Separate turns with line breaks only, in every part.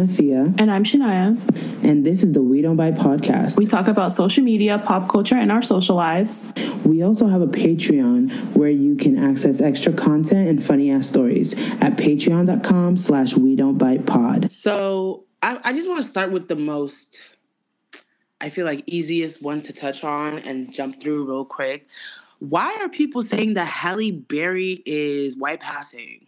I'm
And I'm Shaniah.
And this is the We Don't Bite podcast.
We talk about social media, pop culture, and our social lives.
We also have a Patreon where you can access extra content and funny ass stories at patreon.com slash we don't bite pod.
So I, I just want to start with the most, I feel like, easiest one to touch on and jump through real quick. Why are people saying that Halle Berry is white passing?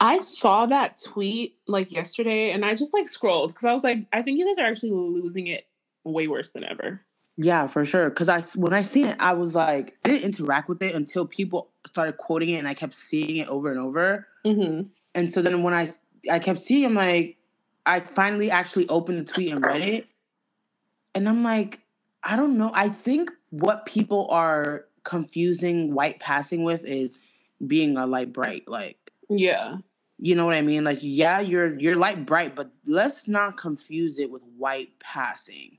I saw that tweet like yesterday and I just like scrolled because I was like, I think you guys are actually losing it way worse than ever.
Yeah, for sure. Because I when I see it, I was like, I didn't interact with it until people started quoting it, and I kept seeing it over and over.
Mm-hmm.
And so then when I I kept seeing, I'm like, I finally actually opened the tweet and read it, and I'm like, I don't know. I think what people are confusing white passing with is being a light bright, like
yeah,
you know what I mean? Like, yeah, you're you're light bright, but let's not confuse it with white passing.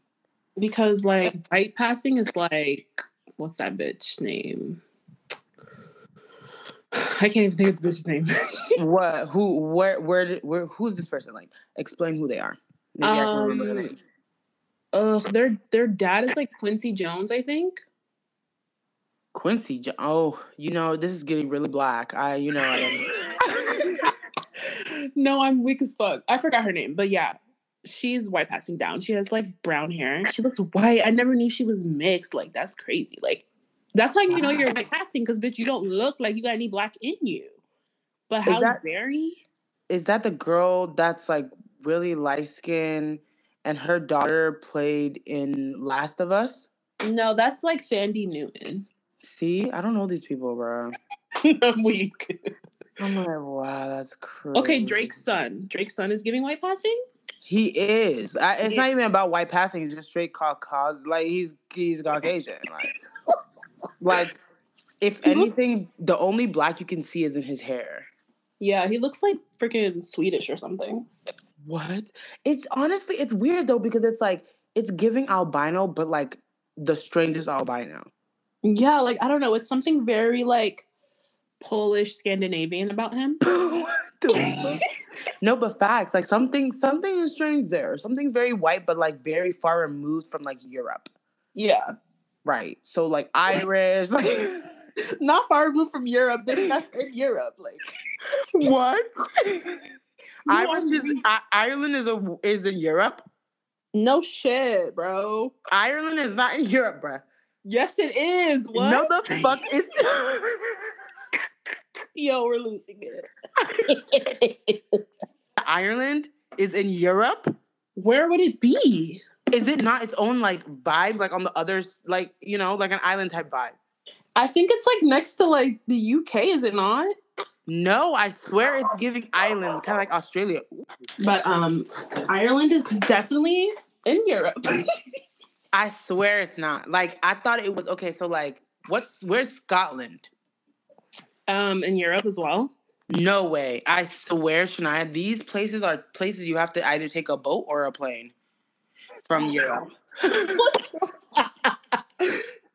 Because like white passing is like what's that bitch name? I can't even think of the bitch's name.
what? Who? Where? Where? Where? Who's this person? Like, explain who they are.
Maybe um, I can remember their name. Ugh, their their dad is like Quincy Jones, I think.
Quincy. Jo- oh, you know this is getting really black. I, you know, I
no, I'm weak as fuck. I forgot her name, but yeah, she's white passing down. She has like brown hair. She looks white. I never knew she was mixed. Like that's crazy. Like that's how you know you're white passing because bitch, you don't look like you got any black in you. But Halle that, Berry?
Is that the girl that's like really light skinned and her daughter played in Last of Us?
No, that's like Thandie Newton.
See, I don't know these people, bro.
I'm weak.
I'm like, wow, that's crazy.
Okay, Drake's son. Drake's son is giving white passing.
He is. I, it's not even about white passing. He's just straight Caucasian. Like he's he's Caucasian. Like, like if he anything, looks... the only black you can see is in his hair.
Yeah, he looks like freaking Swedish or something.
What? It's honestly, it's weird though because it's like it's giving albino, but like the strangest albino.
Yeah, like I don't know. It's something very like Polish Scandinavian about him.
no, but facts. Like something something is strange there. Something's very white, but like very far removed from like Europe.
Yeah.
Right. So like Irish, like
not far removed from Europe. This that's in Europe. Like
what? Irish is I, Ireland is a is in Europe.
No shit, bro.
Ireland is not in Europe, bro.
Yes, it is. What?
No, the fuck is.
Yo, we're losing it.
Ireland is in Europe.
Where would it be?
Is it not its own like vibe, like on the others, like you know, like an island type vibe?
I think it's like next to like the UK, is it not?
No, I swear it's giving island, kind of like Australia.
But um, Ireland is definitely in Europe.
I swear it's not. Like I thought it was okay. So like, what's where's Scotland?
Um, in Europe as well.
No way. I swear, Shaniah, these places are places you have to either take a boat or a plane from Europe.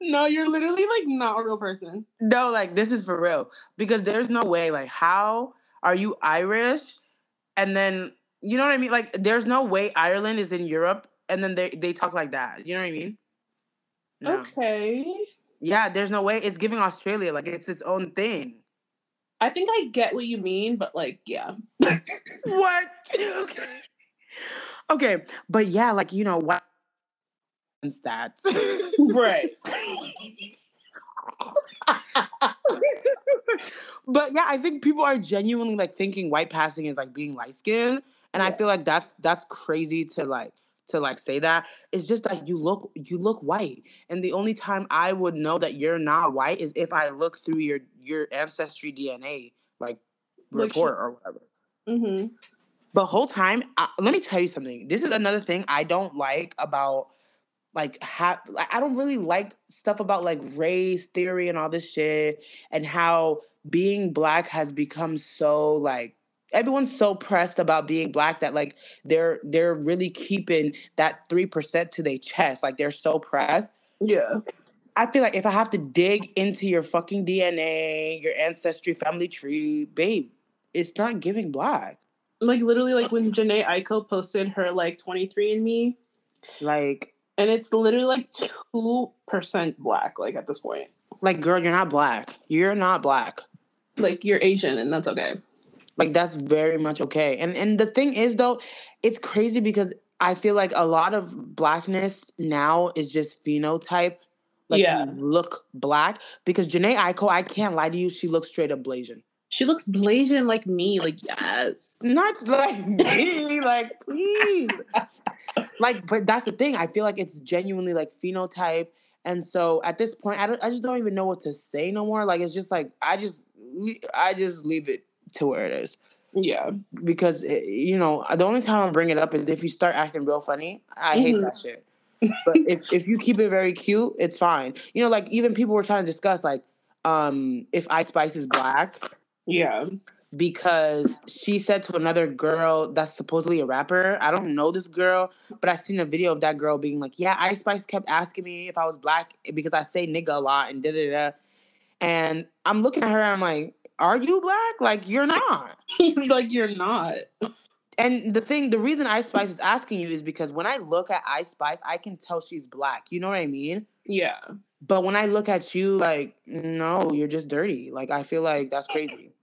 no, you're literally like not a real person.
No, like this is for real. Because there's no way, like, how are you Irish? And then you know what I mean? Like, there's no way Ireland is in Europe and then they they talk like that. You know what I mean?
No. Okay.
Yeah, there's no way it's giving Australia like it's its own thing.
I think I get what you mean, but like, yeah.
what? Okay. Okay, but yeah, like you know what stats.
right.
but yeah, I think people are genuinely like thinking white passing is like being light skinned. And yeah. I feel like that's that's crazy to like to like say that. It's just that you look you look white. And the only time I would know that you're not white is if I look through your your ancestry DNA like report or whatever.
Mm-hmm.
The whole time, I, let me tell you something. This is another thing I don't like about like ha- I don't really like stuff about like race theory and all this shit and how being black has become so like everyone's so pressed about being black that like they're they're really keeping that 3% to their chest like they're so pressed
yeah
i feel like if i have to dig into your fucking dna your ancestry family tree babe it's not giving black
Like literally, like when Jhené Aiko posted her like 23andMe,
Like,
and it's literally like two percent black. Like at this point,
like, girl, you're not black. You're not black.
like you're Asian, and that's okay.
Like that's very much okay. And and the thing is though, it's crazy because I feel like a lot of blackness now is just phenotype. Like
Yeah.
you look black. Because Jhené Aiko, I can't lie to you, she looks straight up Blasian.
She looks Blasian like me. Like yes.
Not like me, like please. like, but that's the thing. I feel like it's genuinely like phenotype. And so at this point, I don't I just don't even know what to say no more. Like it's just like I just I just leave it to where it is.
Yeah.
because it, you know the only time I bring it up is if you start acting real funny. I hate
Mhm.
that shit. But if if you keep it very cute, it's fine. You know, like even people were trying to discuss like um if Ice Spice is black
Yeah.
because she said to another girl that's supposedly a rapper. I don't know this girl, but I seen a video of that girl being like, "Yeah, Ice Spice kept asking me if I was black because I say nigga a lot and da da da." And I'm looking at her and I'm like, "Are you black? Like you're not."
He's like, you're not.
And the thing, the reason Ice Spice is asking you is because when I look at Ice Spice, I can tell she's black. You know what I mean?
Yeah.
But when I look at you, like, no, you're just dirty. Like, I feel like that's crazy.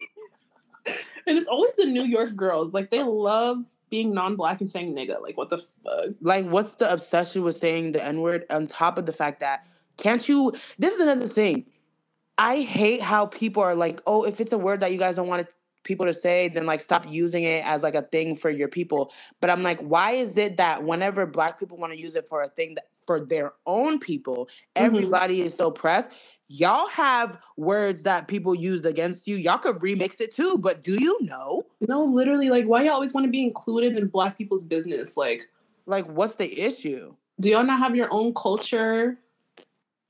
And it's always the New York girls. Like they love being non-black and saying nigga. Like what the fuck?
Like, what's the obsession with saying the N word on top of the fact that can't you? This is another thing. I hate how people are like, oh, if it's a word that you guys don't want people to say, then like stop using it as like a thing for your people. But I'm like, why is it that whenever black people want to use it for a thing that for their own people, mm-hmm. everybody is so pressed? Y'all have words that people used against you. Y'all could remix it too, but do you know?
No, literally, like why y'all always want to be included in black people's business? Like,
Like, what's the issue?
do y'all not have your own culture?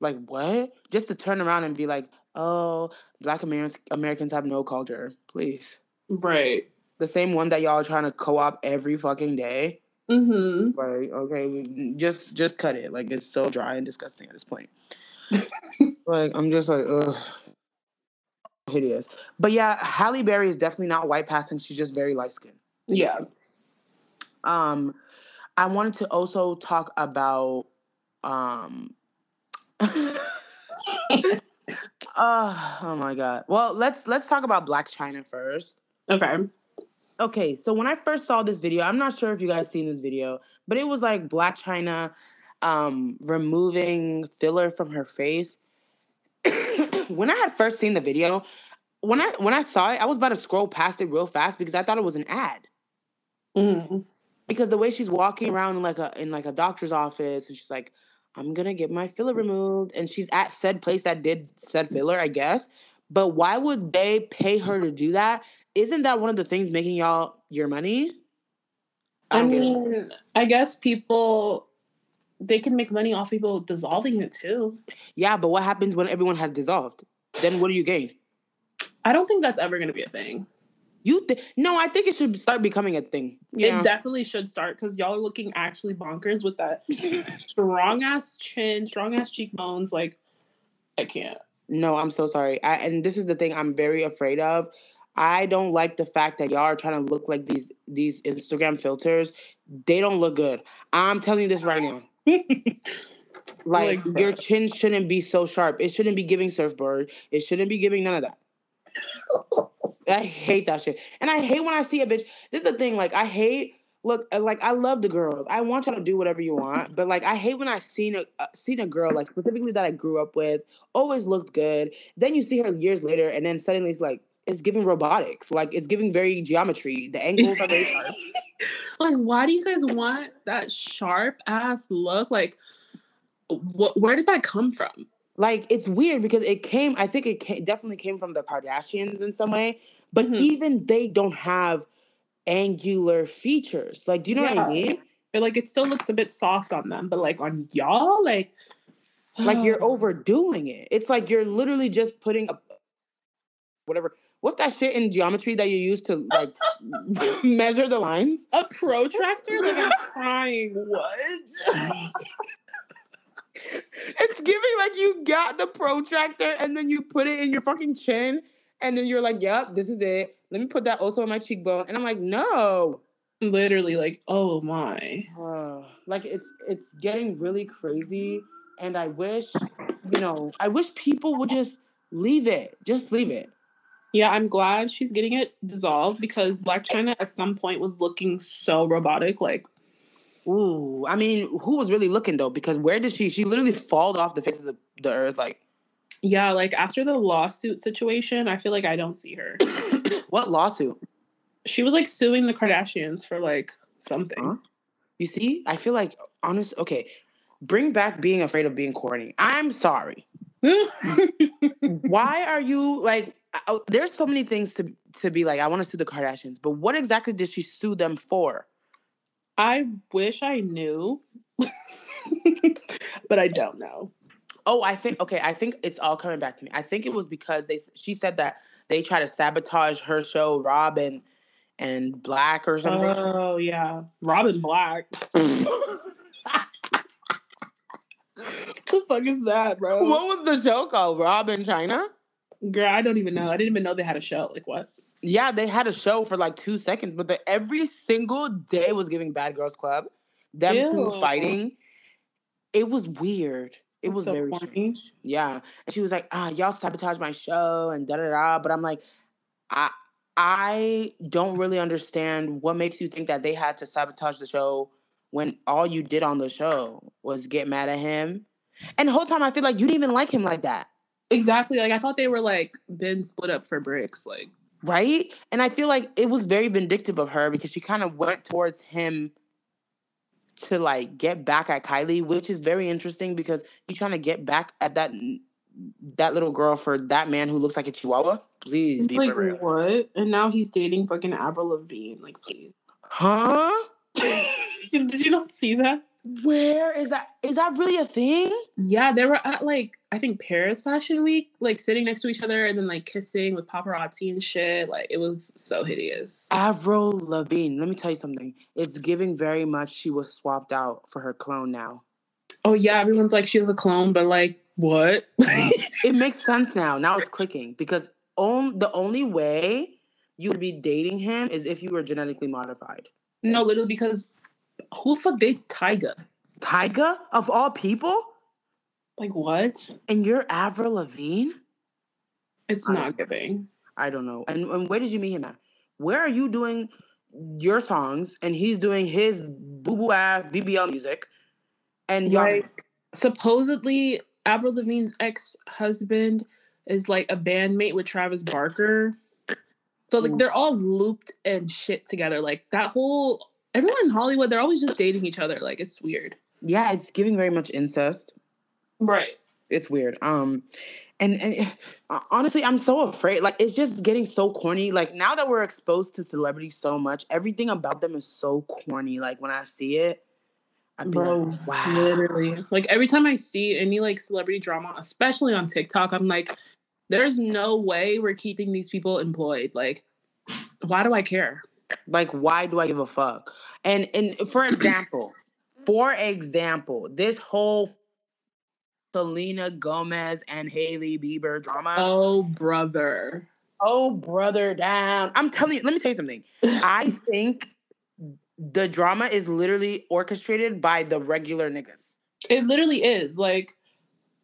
Like, what? Just to turn around and be like, oh, black Americans Americans have no culture. Please.
Right.
The same one that y'all are trying to co-op every fucking day.
Mm-hmm.
Like, okay, just just cut it. Like it's so dry and disgusting at this point. like I'm just like, ugh. Hideous. But yeah, Halle Berry is definitely not white passing. She's just very light skinned.
Yeah.
Um, I wanted to also talk about um uh, oh my god. Well, let's let's talk about Blac Chyna first.
Okay.
Okay, so when I first saw this video, I'm not sure if you guys seen this video, but it was like Blac Chyna um removing filler from her face. when I had first seen the video, when I when I saw it, I was about to scroll past it real fast because I thought it was an ad.
Mm.
Because the way she's walking around in like a in like a doctor's office and she's like, I'm gonna get my filler mm. removed. And she's at said place that did said mm. filler, I guess. But why would they pay mm. her to do that? Isn't that one of the things making y'all your money?
I
it.
mean, I guess people they can make money off people dissolving it too.
Yeah, but what happens when everyone has dissolved? Then what do you gain?
I don't think that's ever to be a thing.
You th- no, I think it should start becoming a thing.
It definitely should start because y'all are looking actually bonkers with that strong ass chin, strong ass cheekbones. Like, I can't.
No, I'm so sorry. I, and this is the thing I'm very afraid of. I don't like the fact that y'all are trying to look like these these Instagram filters. They don't look good. I'm telling you this right now. Like,
Like,
your chin shouldn't be so sharp. It shouldn't be giving surfboard. It shouldn't be giving none of that. I hate that shit. And I hate when I see a bitch. This is the thing. Like, I hate. Look, uh, like I love the girls. I want y'all to do whatever you want, but like I hate when I seen a uh, seen a girl like specifically that I grew up with, always looked good. Then you see her years later, and then suddenly it's like it's giving robotics. Like it's giving very geometry. The angles are very sharp.
like, why do you guys want that sharp ass look? Like, what? Where did that come from?
Like it's weird because it came i think it ca- definitely came from the kardashians in some way but
Mhm.
even they don't have angular features like do you know what i mean
but like, it still looks a bit soft on them, but like on y'all, like,
like you're overdoing it it's like you're literally just putting a whatever what's that shit in geometry that you use to like measure the lines
a protractor. Like, I'm crying. What?
it's giving like you got the protractor and then you put it in your fucking chin and then you're like yep this is it Let me put that also on my cheekbone. And I'm like, no.
Literally, like, oh my.
Uh, like it's it's getting really crazy. And I wish, you know, I wish people would just leave it. Just leave it.
Yeah, I'm glad she's getting it dissolved because Blac Chyna at some point was looking so robotic. Like,
Ooh, I mean, who was really looking though? Because where did she? She literally fall off the face of the, the earth. Like,
yeah, like after the lawsuit situation, I feel like I don't see her.
what lawsuit?
She was like suing the Kardashians for like something.
Huh? You see, I feel like honest. Okay, bring back being afraid of being corny. I'm sorry. Why are you like? I, oh, there's so many things to to be like. I want to sue the Kardashians, but what exactly did she sue them for?
I wish I knew, but I don't know.
Oh, I think okay. I think it's all coming back to me. I think it was because they. She said that they try to sabotage her show, Robin and Black or something.
Oh yeah, Robin Black. the fuck is that, bro?
What was the show called? Robin China?
Girl, I don't even know. I didn't even know they had a show. Like what?
Yeah, they had a show for like two seconds, but the, every single day was giving Bad Girls Club. Them Ew. two fighting. It was weird. It That's was so very strange. Yeah. And she was like, ah, y'all sabotage my show and da da da. But I'm like, I I don't really understand what makes you think that they had to sabotage the show when all you did on the show was get mad at him. And the whole time I feel like you didn't even like him like that.
Exactly. Like I thought they were like been split up for bricks. Like
right? And I feel like it was very vindictive of her because she kind of went towards him to like get back at Kylie, which is very interesting because you're trying to get back at that that little girl for that man who looks like a chihuahua. Please be
like real. what? And now he's dating fucking Avril Lavigne. Like, please.
Huh?
Did you not see that?
Where is that? Is that really a thing?
Yeah, they were at like I think Paris Fashion Week, like sitting next to each other and then like kissing with paparazzi and shit. Like it was so hideous.
Avril Lavigne. Let me tell you something. It's giving very much. She was swapped out for her clone now.
Oh yeah, everyone's like she has a clone, but like what?
it makes sense now. Now it's clicking because on, the only way you would be dating him is if you were genetically modified.
No, literally because who the fuck dates Tyga?
Tyga of all people?
Like what?
And you're Avril Lavigne?
It's I not giving.
I don't know. And, and where did you meet him at? Where are you doing your songs and he's doing his boo boo ass BBL music? And y'all
like supposedly Avril Lavigne's ex husband is like a bandmate with Travis Barker. So like mm. they're all looped and shit together. Like that whole everyone in Hollywood, they're always just dating each other. Like it's weird.
Yeah, it's giving very much incest.
Right.
It's weird. Um and, and honestly, I'm so afraid. Like it's just getting so corny. Like now that we're exposed to celebrities so much, everything about them is so corny. Like when I see it,
i Bro, like, wow. Literally. Like every time I see any like celebrity drama, especially on TikTok, I'm like, there's no way we're keeping these people employed. Like, why do I care?
Like, why do I give a fuck? And and for example, for example, this whole Selena Gomez and Hailey Bieber drama.
Oh, brother.
Oh, brother, down. I'm telling you, let me tell you something. I think the drama is literally orchestrated by the regular niggas.
It literally is. Like,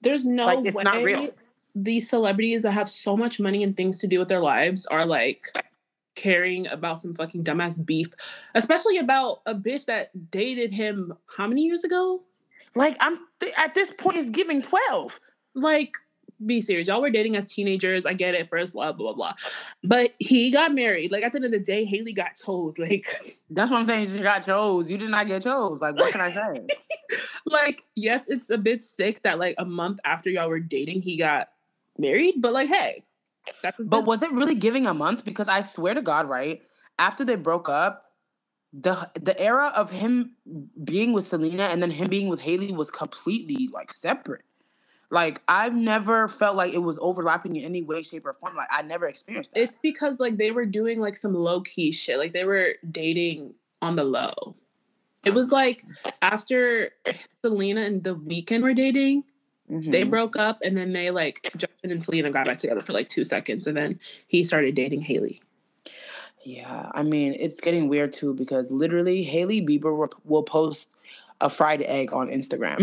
there's no like, it's way not real. these celebrities that have so much money and things to do with their lives are like caring about some fucking dumbass beef, especially about a bitch that dated him how many years ago?
Like I'm th- at this point, it's giving twelve.
Like, be serious. Y'all were dating as teenagers. I get it, first love, blah blah blah. But he got married. Like at the end of the day, Hailey got chose. Like
that's what I'm saying. She got chose. You did not get chose. Like what can I say?
like yes, it's a bit sick that like a month after y'all were dating, he got married. But like, hey,
but was it really giving a month? Because I swear to God, right after they broke up, the the era of him being with Selena and then him being with Hailey was completely like separate. Like I've never felt like it was overlapping in any way, shape, or form. Like I never experienced that.
It's because like they were doing like some low key shit. Like they were dating on the low. It was like after Selena and The Weeknd were dating, mm-hmm. they broke up and then they like Justin and Selena got back together for like two seconds and then he started dating Hailey.
Yeah, I mean, it's getting weird too because literally Hailey Bieber will, will post a fried egg on Instagram.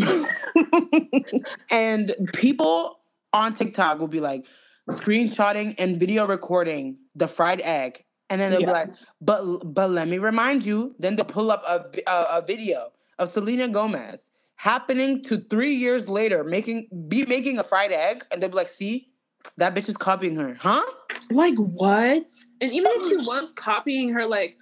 and people on TikTok will be like screenshotting and video recording the fried egg. And then they'll
Yeah.
be like, but but let me remind you. Then they'll pull up a, a, a video of Selena Gomez happening to three years later, making be making a fried egg, and they'll be like, see, that bitch is copying her, huh?
Like what? And even if she was copying her, like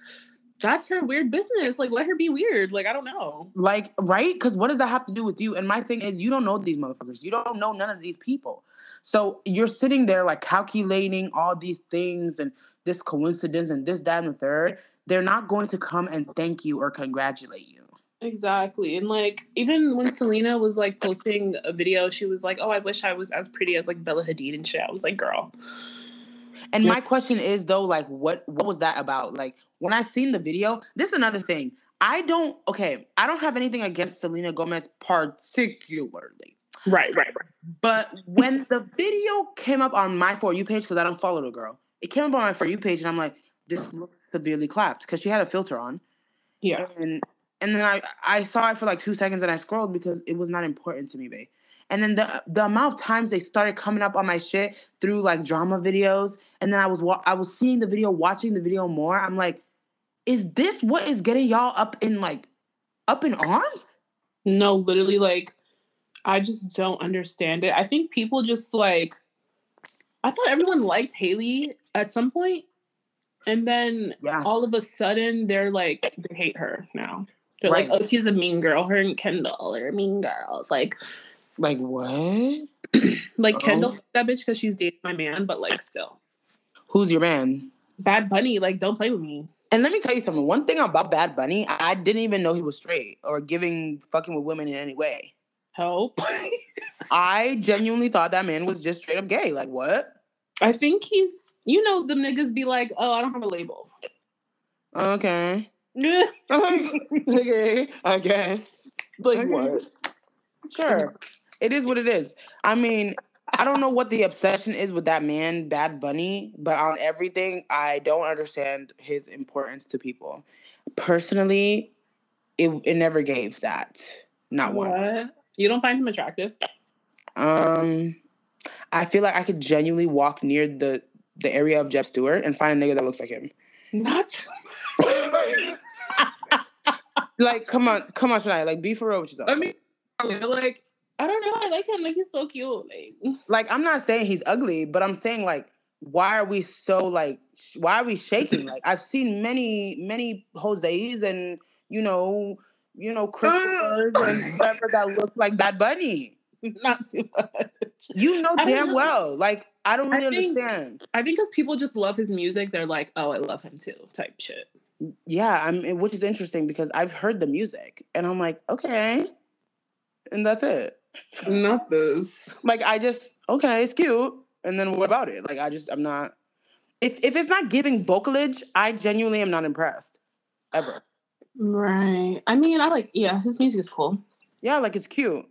that's her weird business. Like let her be weird. Like I don't know.
Like, right? Because what does that have to do with you? And my thing is, you don't know these motherfuckers. You don't know none of these people. So you're sitting there like calculating all these things and this coincidence and this, that, and the third. They're not going to come and thank you or congratulate you.
Exactly. And like even when Selena was like posting a video, she was like, Oh, I wish I was as pretty as like Bella Hadid and shit. I was like, girl.
And my question is though, like, what what was that about? Like, when I seen the video, this is another thing. I don't okay, I don't have anything against Selena Gomez particularly.
Right, right, right.
But when the video came up on my For You page, because I don't follow the girl, it came up on my For You page, and I'm like, this looks severely clapped because she had a filter on.
Yeah.
And and then I I saw it for like two seconds and I scrolled because it was not important to me, babe. And then the the amount of times they started coming up on my shit through like drama videos, and then I was wa- I was seeing the video, watching the video more. I'm like, is this what is getting y'all up in like up in arms?
No, literally, like, I just don't understand it. I think people just like, I thought everyone liked Hailey at some point, and then
Yeah.
all of a sudden they're like, they hate her now. They're
Right.
like, oh, she's a mean girl. Her and Kendall are mean girls. Like,
Like what?
like. Kendall, oh. that bitch because she's dating my man, but like, still,
Who's your man?
Bad Bunny, like, don't play with me.
And let me tell you something. One thing about Bad Bunny, I didn't even know he was straight or giving fucking with women in any way.
Help.
I genuinely thought that man was just straight up gay. Like what?
I think he's, you know, them niggas be like, oh, I don't have a label.
Okay. okay. okay.
like
Okay.
what?
Sure. It is what it is. I mean, I don't know what the obsession is with that man, Bad Bunny, but on everything, I don't understand his importance to people. Personally, it, it never gave that. Not one.
You don't find him attractive?
Um, I feel like I could genuinely walk near the the area of Jeff Stewart and find a nigga that looks like him.
Not.
like, come on, come on, Shaniah. Like, be for real with yourself.
I mean, like, I don't know. I like him. Like, he's so cute. Like,
like, I'm not saying he's ugly, but I'm saying like, why are we so like, sh- why are we shaking? Like, I've seen many, many Jose's and you know, you know, Christophers and whatever that look like Bad Bunny.
not too much.
You know damn
know.
well. Like, I don't
I
really
think-
understand.
I think because people just love his music, they're like, oh, I love him too, type shit.
Mm, yeah, I'm, eh, which is interesting because I've heard the music and I'm like, okay, and that's it.
Not this.
Like, I just okay, it's cute, and then what about it? Like, I just I'm not. If if it's not giving vocalage, I genuinely am not impressed, ever.
Right. I mean, I like, yeah, his music is cool.
Yeah, like it's cute,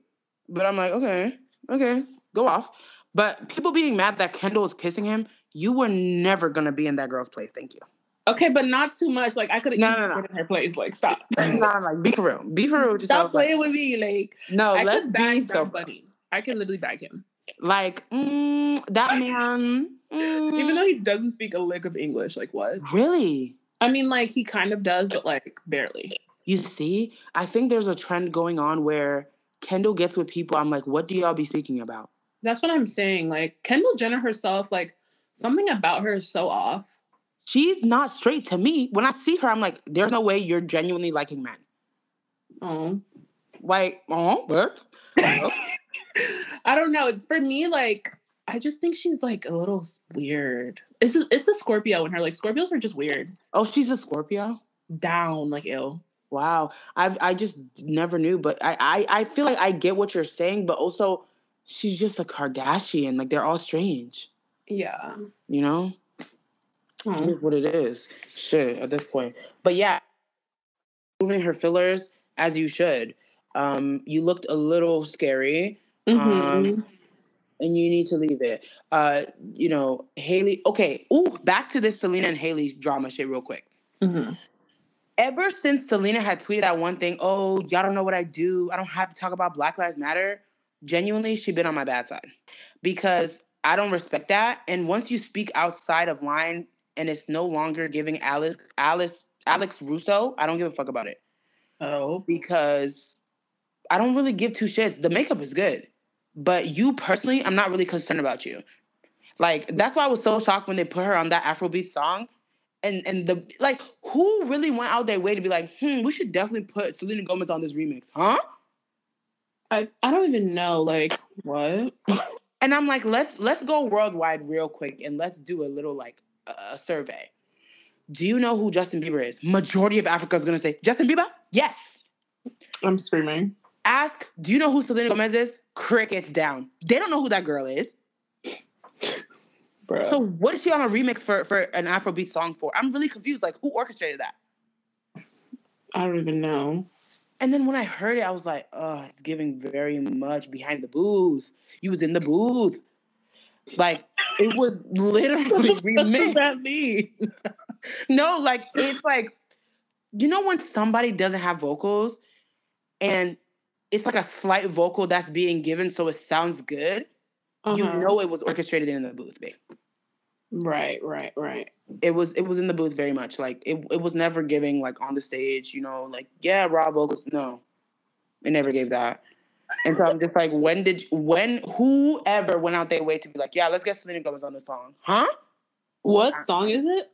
but I'm like, okay, okay, go off. But people being mad that Kendall is kissing him, you were never gonna be in that girl's place. Thank you.
Okay, but not too much. Like, I could have
No, no, no.
been in her place. Like, stop.
nah, like be for real. Be for real
Stop
yourself. Like,
playing with me. Like,
no,
I
let's be so
Bad Bunny. I can literally bag him.
like mm, that man. mm,
Even though he doesn't speak a lick of English. Like, what?
really.
I mean, like, he kind of does, but like, barely.
You see, I think there's a trend going on where Kendall gets with people. I'm like, what do y'all be speaking about?
That's what I'm saying. Like, Kendall Jenner herself, like, something about her is so off.
She's not straight to me. When I see her, I'm like, there's no way you're genuinely liking men.
Oh.
Like, oh, what?
I don't know. It's for me, like, I just think she's like a little weird. It's a, it's a Scorpio in her. Like Scorpios are just weird.
Oh, she's a Scorpio.
Down, like ill.
Wow, I I just never knew. But I, I I feel like I get what you're saying, but also she's just a Kardashian. Like they're all strange.
Yeah.
You know, it is what it is. Shit, at this point. But yeah, moving her fillers as you should. Um, you looked a little scary.
Mhm.
Um, and you need to leave it. Uh, you know, Haley. Okay, ooh, back to this Selena and Hailey drama shit real quick.
Mm-hmm.
Ever since Selena had tweeted that one thing, oh, y'all don't know what I do. I don't have to talk about Black Lives Matter. Genuinely, she been on my bad side because I don't respect that. And once you speak outside of line and it's no longer giving Alex Alice Alex Russo, I don't give a fuck about it
Oh.
because I don't really give two shits. The makeup is good, but you personally, I'm not really concerned about you. Like that's why I was so shocked when they put her on that Afrobeat song, and and the like, who really went out their way to be like, hmm, we should definitely put Selena Gomez on this remix, huh?
I I don't even know. Like what?
And I'm like, let's let's go worldwide real quick and let's do a little like a a survey. Do you know who Justin Bieber is? Majority of Africa is gonna say Justin Bieber. Yes.
I'm screaming.
Ask, do you know who Selena Gomez is? Crickets down. They don't know who that girl is.
Bro.
So what is she on a remix for for an Afrobeat song for? I'm really confused. Like who orchestrated that?
I don't even know.
And then when I heard it, I was like, oh, it's giving very much behind the booth. You was in the booth. Like it was literally
what does
remixed.
that mean?
No, like it's like you know when somebody doesn't have vocals and it's like a slight vocal that's being given so it sounds good. You
Uh-huh.
know it was orchestrated in the booth, babe.
Right, right, right.
it was it was in the booth very much. Like it, it was never giving like on the stage, you know, like yeah, raw vocals. No, it never gave that. And so I'm just like, when did when whoever went out their way to be like, yeah, let's get Selena Gomez on the song, huh?
What song is it?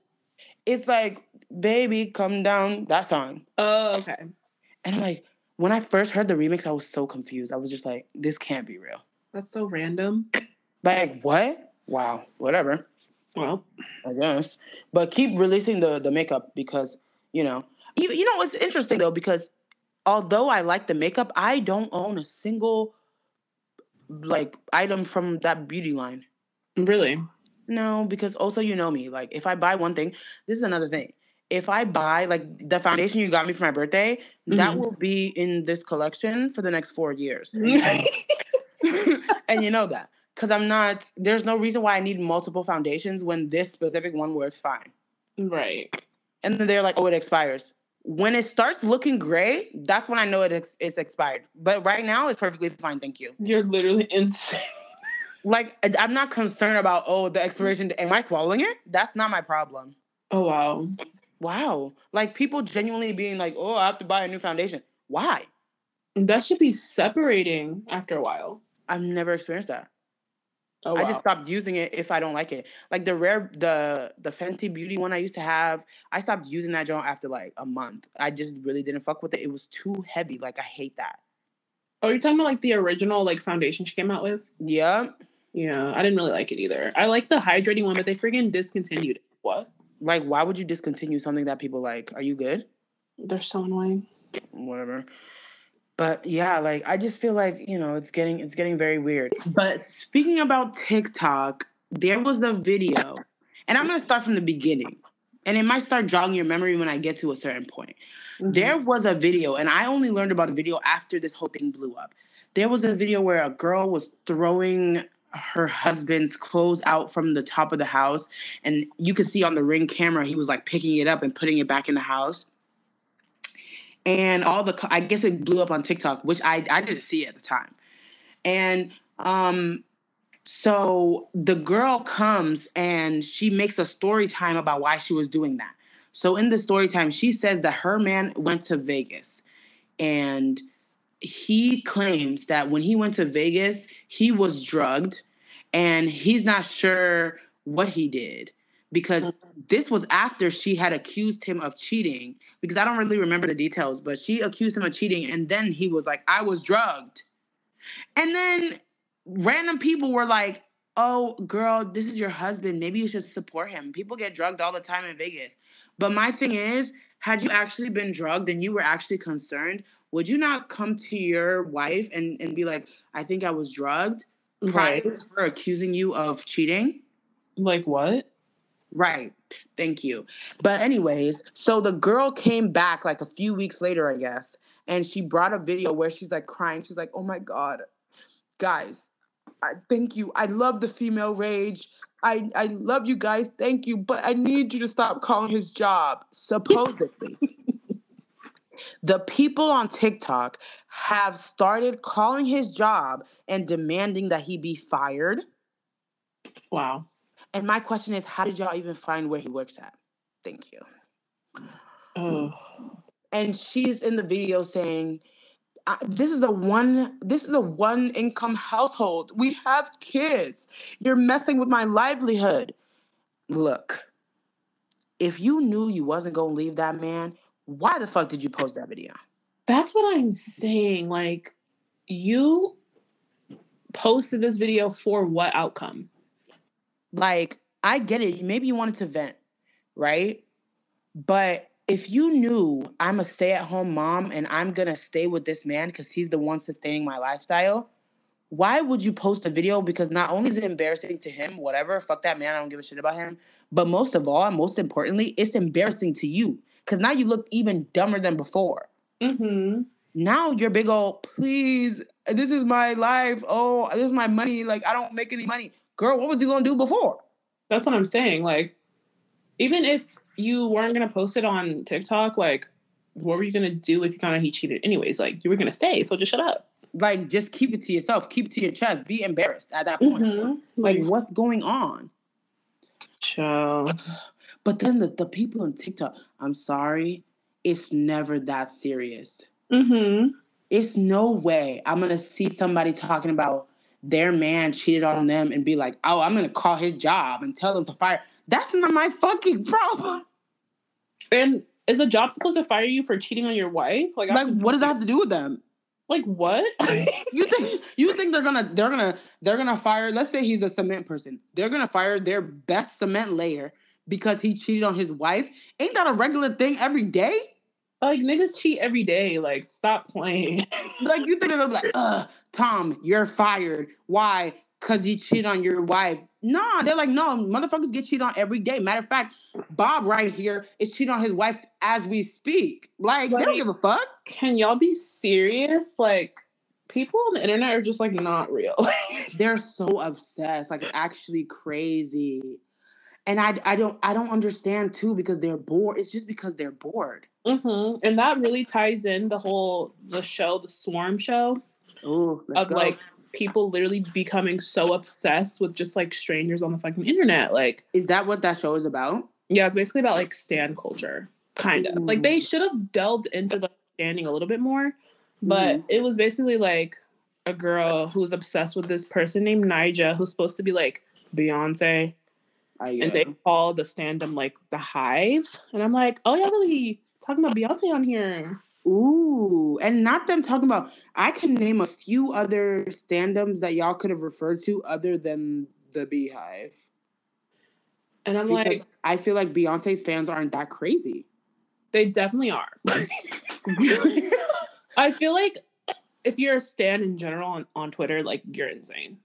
It's like, baby, come down, that song.
Oh, okay.
And I'm like, when I first heard the remix, I was so confused. I was just like, this can't be real.
That's so random.
Like what? Wow, whatever.
Well,
I guess. But keep releasing the the makeup because you know you, you know what's interesting though because although I like the makeup, I don't own a single like item from that beauty line.
really.
No, because also you know me. Like if I buy one thing, this is another thing. If I buy like the foundation you got me for my birthday, that
Mhm.
will be in this collection for the next four years. and you know that. Because I'm not, there's no reason why I need multiple foundations when this specific one works fine.
right.
and then they're like, "Oh, it expires." When it starts looking gray, that's when I know it ex- it's expired. But right now, it's perfectly fine. Thank you.
You're literally insane.
Like I'm not concerned about oh the expiration. Am I swallowing it? That's not my problem.
Oh wow.
Wow. Like people genuinely being like, "Oh, I have to buy a new foundation." Why?
That should be separating after a while.
I've never experienced that.
Oh
I just stopped using it if I don't like it. Like the rare, the the Fenty Beauty one I used to have, I stopped using that joint after like a month. I just really didn't fuck with it. It was too heavy. Like I hate that.
oh, you're talking about like the original like foundation she came out with?
Yeah.
Yeah, I didn't really like it either. I like the hydrating one, but they freaking discontinued it. What?
Like, why would you discontinue something that people like? Are you good?
They're so annoying.
Whatever. But yeah, like I just feel like, you know, it's getting it's getting very weird. But speaking about TikTok, there was a video, and I'm gonna start from the beginning. And it might start jogging your memory when I get to a certain point.
Mhm.
There was a video, and I only learned about the video after this whole thing blew up. There was a video where a girl was throwing her husband's clothes out from the top of the house, and you could see on the ring camera he was like picking it up and putting it back in the house. And all the, I guess it blew up on TikTok, which I I didn't see at the time. And um, so the girl comes and she makes a story time about why she was doing that. So in the story time, she says that her man went to Vegas and he claims that when he went to Vegas, he was drugged and he's not sure what he did because this was after she had accused him of cheating because I don't really remember the details, but she accused him of cheating and then he was like, I was drugged. And then random people were like, oh, girl, this is your husband. Maybe you should support him. People get drugged all the time in Vegas. But my thing is, had you actually been drugged and you were actually concerned, would you not come to your wife and, and be like, I think I was drugged prior
Right.
to her accusing you of cheating?
Like what?
Right. Thank you. But anyways, so the girl came back like a few weeks later, I guess, and she brought a video where she's like crying. She's like, "Oh my god, guys, I, thank you. I love the female rage. I, I love you guys. Thank you. But I need you to stop calling his job. Supposedly. the people on TikTok have started calling his job and demanding that he be fired.
Wow.
And my question is, how did y'all even find where he works at? Thank you.
Oh.
And she's in the video saying, this is a one this is a one income household. We have kids. You're messing with my livelihood. Look, if you knew you wasn't going to leave that man, why the fuck did you post that video?
That's what I'm saying. Like, you posted this video for what outcome?
Like, I get it. Maybe you wanted to vent, right? But if you knew I'm a stay at home mom and I'm going to stay with this man because he's the one sustaining my lifestyle, why would you post a video? Because not only is it embarrassing to him, whatever, fuck that man, I don't give a shit about him. But most of all, most importantly, it's embarrassing to you because now you look even dumber than before.
Mm-hmm.
Now you're big old, please, this is my life. Oh, this is my money. Like, I don't make any money. Girl, what was you going to do before?
That's what I'm saying. Like, even if you weren't going to post it on TikTok, like, what were you going to do if you found out he cheated anyways? Like, you were going to stay. So just shut up.
Like, just keep it to yourself. Keep it to your chest. Be embarrassed at that point.
Mm-hmm.
Like,
Like,
what's going on?
child.
But then the, the people on TikTok, I'm sorry, it's never that serious.
Mm-hmm.
It's no way I'm gonna see somebody talking about their man cheated on them and be like, oh, I'm gonna call his job and tell them to fire. That's not my fucking problem.
And is a job supposed to fire you for cheating on your wife? Like,
Like, what does that have to do with them?
Like, what?
You think you think they're gonna they're gonna they're gonna fire? Let's say he's a cement person. They're gonna fire their best cement layer because he cheated on his wife. Ain't that a regular thing every day?
Like, niggas cheat every day. Like, stop playing.
Like you think be like, uh, Tom, you're fired. Why? Cause you cheat on your wife. Nah, they're like, no, motherfuckers get cheated on every day. Matter of fact, Bob right here is cheating on his wife as we speak. Like, they don't give a fuck.
Can y'all be serious? Like, people on the internet are just like not real.
They're so obsessed, like it's actually crazy. And I I don't I don't understand too because they're bored. It's just because they're bored.
hmm And that really ties in the whole the show, the Swarm show,
Ooh,
of like people literally becoming so obsessed with just like strangers on the fucking internet. Like,
is that what that show is about?
yeah, it's basically about like stan culture, kind of. Like they should have delved into the standing a little bit more, but
Mhm.
it was basically like a girl who was obsessed with this person named Ni'Jah, who's supposed to be like Beyonce,
I
and they um, call the standum like the Hive, and I'm like, oh, y'all really talking about Beyonce on here?
Ooh, and not them talking about. I can name a few other stand-ups um, that y'all could have referred to other than the Beehive.
And I'm
Because
like,
I feel like Beyonce's fans aren't that crazy.
they definitely are. I feel like if you're a stan in general on, on Twitter, like you're insane.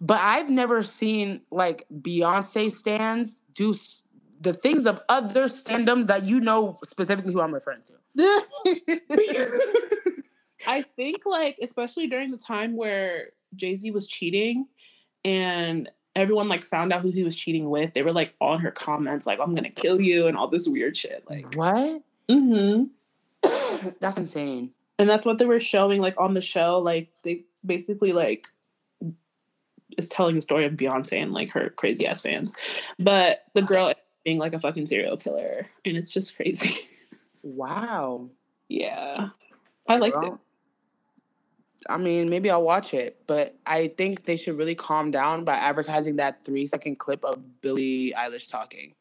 But I've never seen like Beyonce stands do s- the things of other stand-ups that you know specifically who I'm referring to.
I think like especially during the time where Jay Z was cheating, and everyone like found out who he was cheating with, they were like all in her comments like, "I'm gonna kill you" and all this weird shit. Like,
what?
mm-hmm.
That's insane.
and that's what they were showing like on the show. Like they basically like is telling the story of Beyonce and like her crazy ass fans, but the girl being like a fucking serial killer, and it's just crazy.
Wow.
yeah, I liked it.
I mean, maybe I'll watch it, but I think they should really calm down by advertising that three second clip of Billie Eilish talking.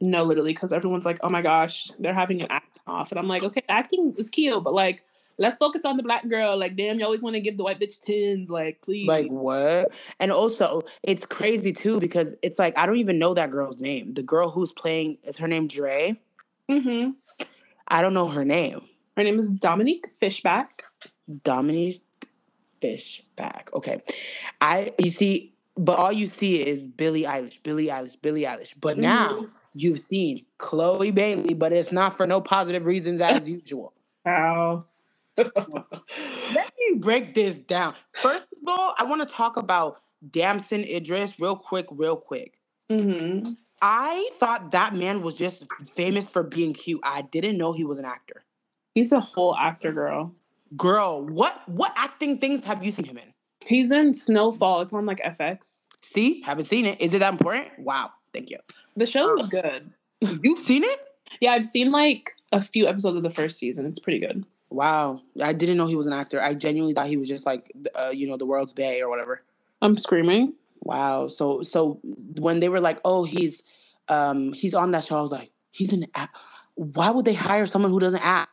No, literally, because everyone's like, "Oh my gosh, they're having an acting off," and I'm like, "Okay, acting is cute, but like, let's focus on the black girl. Like, damn, you always want to give the white bitch tens. Like, please."
Like what? And also, it's crazy too because it's like I don't even know that girl's name. The girl who's playing is her name Dre.
hmm
I don't know her name.
her name is Dominique Fishback.
Dominique Fishback. Okay, I you see, but all you see is Billie Eilish, Billie Eilish, Billie Eilish. But now
Mhm.
you've seen Chloe Bailey, but it's not for no positive reasons as usual.
Wow.
Let me break this down. First of all, I want to talk about Damson Idris real quick, real quick.
Mm-hmm.
I thought that man was just famous for being cute. I didn't know he was an actor.
He's a whole actor, girl.
Girl, what what acting things have you seen him in?
He's in Snowfall. It's on like FX.
See, haven't seen it. Is it that important? Wow, thank you.
The show is good.
You've seen it?
Yeah, I've seen like a few episodes of the first season. It's pretty good.
Wow, I didn't know he was an actor. I genuinely thought he was just like, uh, you know, the world's bay or whatever.
I'm screaming.
Wow. So so when they were like, oh, he's um he's on that show, I was like, he's an act. Why would they hire someone who doesn't act?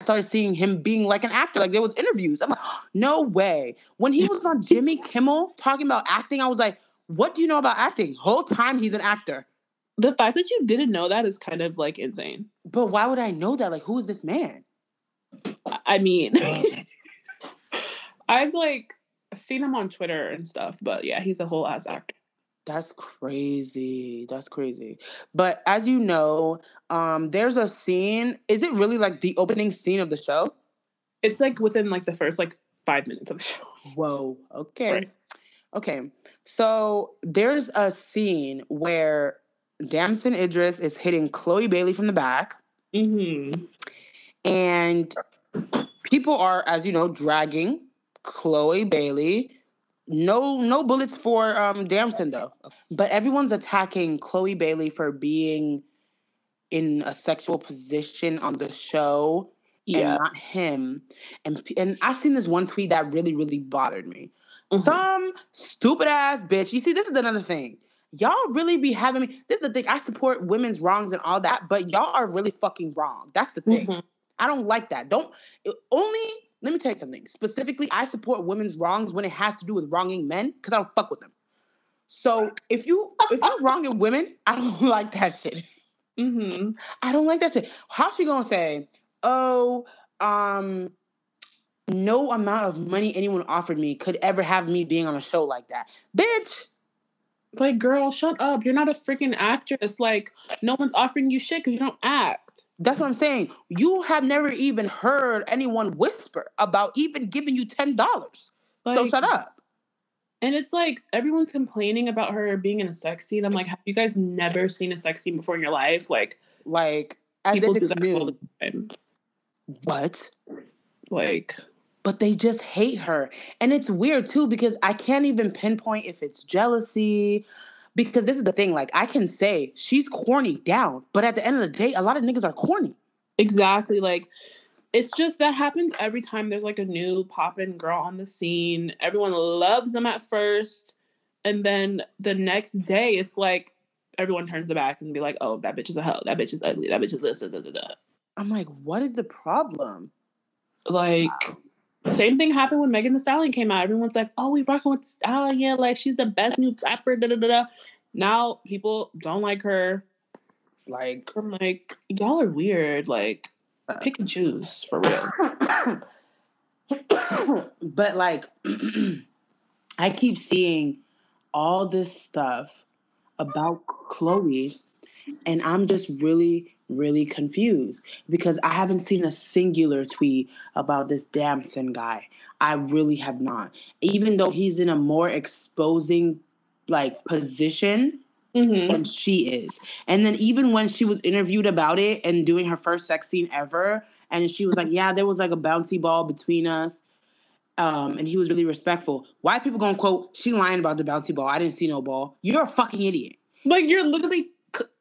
I started seeing him being like an actor. Like there was interviews. I'm like, no way. When he was on Jimmy Kimmel talking about acting, I was like, what do you know about acting? Whole time he's an actor.
The fact that you didn't know that is kind of like insane.
But why would I know that? Like, who is this man?
I- mean, I've like seen him on Twitter and stuff, but yeah, he's a whole ass actor.
That's crazy. That's crazy. But as you know, um, there's a scene. Is it really like the opening scene of the show?
It's like within like the first like five minutes of the show.
Whoa. Okay.
Right.
Okay. So there's a scene where Damson Idris is hitting Chloe Bailey from the back,
Mm-hmm.
And people are, as you know, dragging Chloe Bailey. No, no bullets for um Damson though. But everyone's attacking Chloe Bailey for being in a sexual position on the show and
Yeah.
not him. And and I seen this one tweet that really really bothered me.
Mhm.
Some stupid ass bitch. You see, this is another thing. Y'all really be having me. This is the thing. I support women's wrongs and all that, but y'all are really fucking wrong. That's the thing.
Mhm.
I don't like that. Don't only. Let me tell you something. Specifically, I support women's wrongs when it has to do with wronging men because I don't fuck with them. So if you if you're wronging women, I don't like that shit.
Mm-hmm.
I don't like that shit. How's she gonna say, oh, um, no amount of money anyone offered me could ever have me being on a show like that? Bitch,
Like, girl, shut up. You're not a freaking actress. Like, no one's offering you shit because you don't act.
That's what I'm saying. You have never even heard anyone whisper about even giving you $10. so shut up.
And it's like everyone's complaining about her being in a sex scene. I'm like, have you guys never seen a sex scene before in your life? Like,
Like, as
people
if
do
it's
that all
new.
the time.
What?
Like,
but they just hate her. And it's weird too because I can't even pinpoint if it's jealousy. Because this is the thing, like I can say she's corny down, but at the end of the day, a lot of niggas are corny.
exactly. Like, it's just that happens every time there's like a new poppin' girl on the scene. Everyone loves them at first. And then the next day, it's like everyone turns their back and be like, oh, that bitch is a hoe. That bitch is ugly. That bitch is this. Da, da, da.
I'm like, what is the problem?
Like, same thing happened when Megan Thee Stallion came out. Everyone's like, "Oh, we rocking with the Stallion. Like, she's the best new rapper." Da da da da. Now people don't like her.
Like,
I'm like, y'all are weird. Like, uh, pick and choose for real.
but like, I keep seeing all this stuff about Chloe, and I'm just really, really confused because I haven't seen a singular tweet about this Damson guy. I really have not. Even though he's in a more exposing like position
hmm
than she is. And then even when she was interviewed about it and doing her first sex scene ever, and she was like, "Yeah, there was like a bouncy ball between us." Um, and he was really respectful. Why people gonna quote? She lying about the bouncy ball. I didn't see no ball. You're a fucking idiot.
Like, you're literally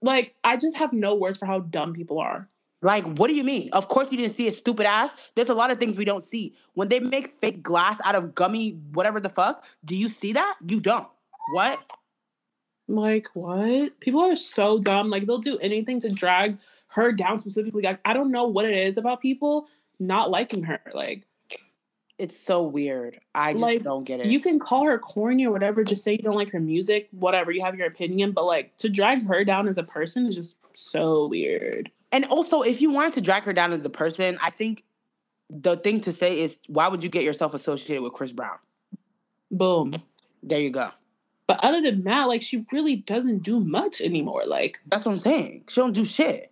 like, I just have no words for how dumb people are.
Like, what do you mean? Of course you didn't see it, stupid ass. There's a lot of things we don't see. When they make fake glass out of gummy, whatever the fuck, do you see that? You don't. What?
Like, what? People are so dumb. Like, they'll do anything to drag her down specifically. Like, I don't know what it is about people not liking her. Like,
It's so weird. I just
Like,
don't get it.
you can call her corny or whatever, just say you don't like her music, whatever, you have your opinion, but like to drag her down as a person is just so weird.
And also, if you wanted to drag her down as a person, I think the thing to say is, why would you get yourself associated with Chris Brown?
Boom.
There you go.
But other than that, like she really doesn't do much anymore. Like,
That's what I'm saying. She don't do shit.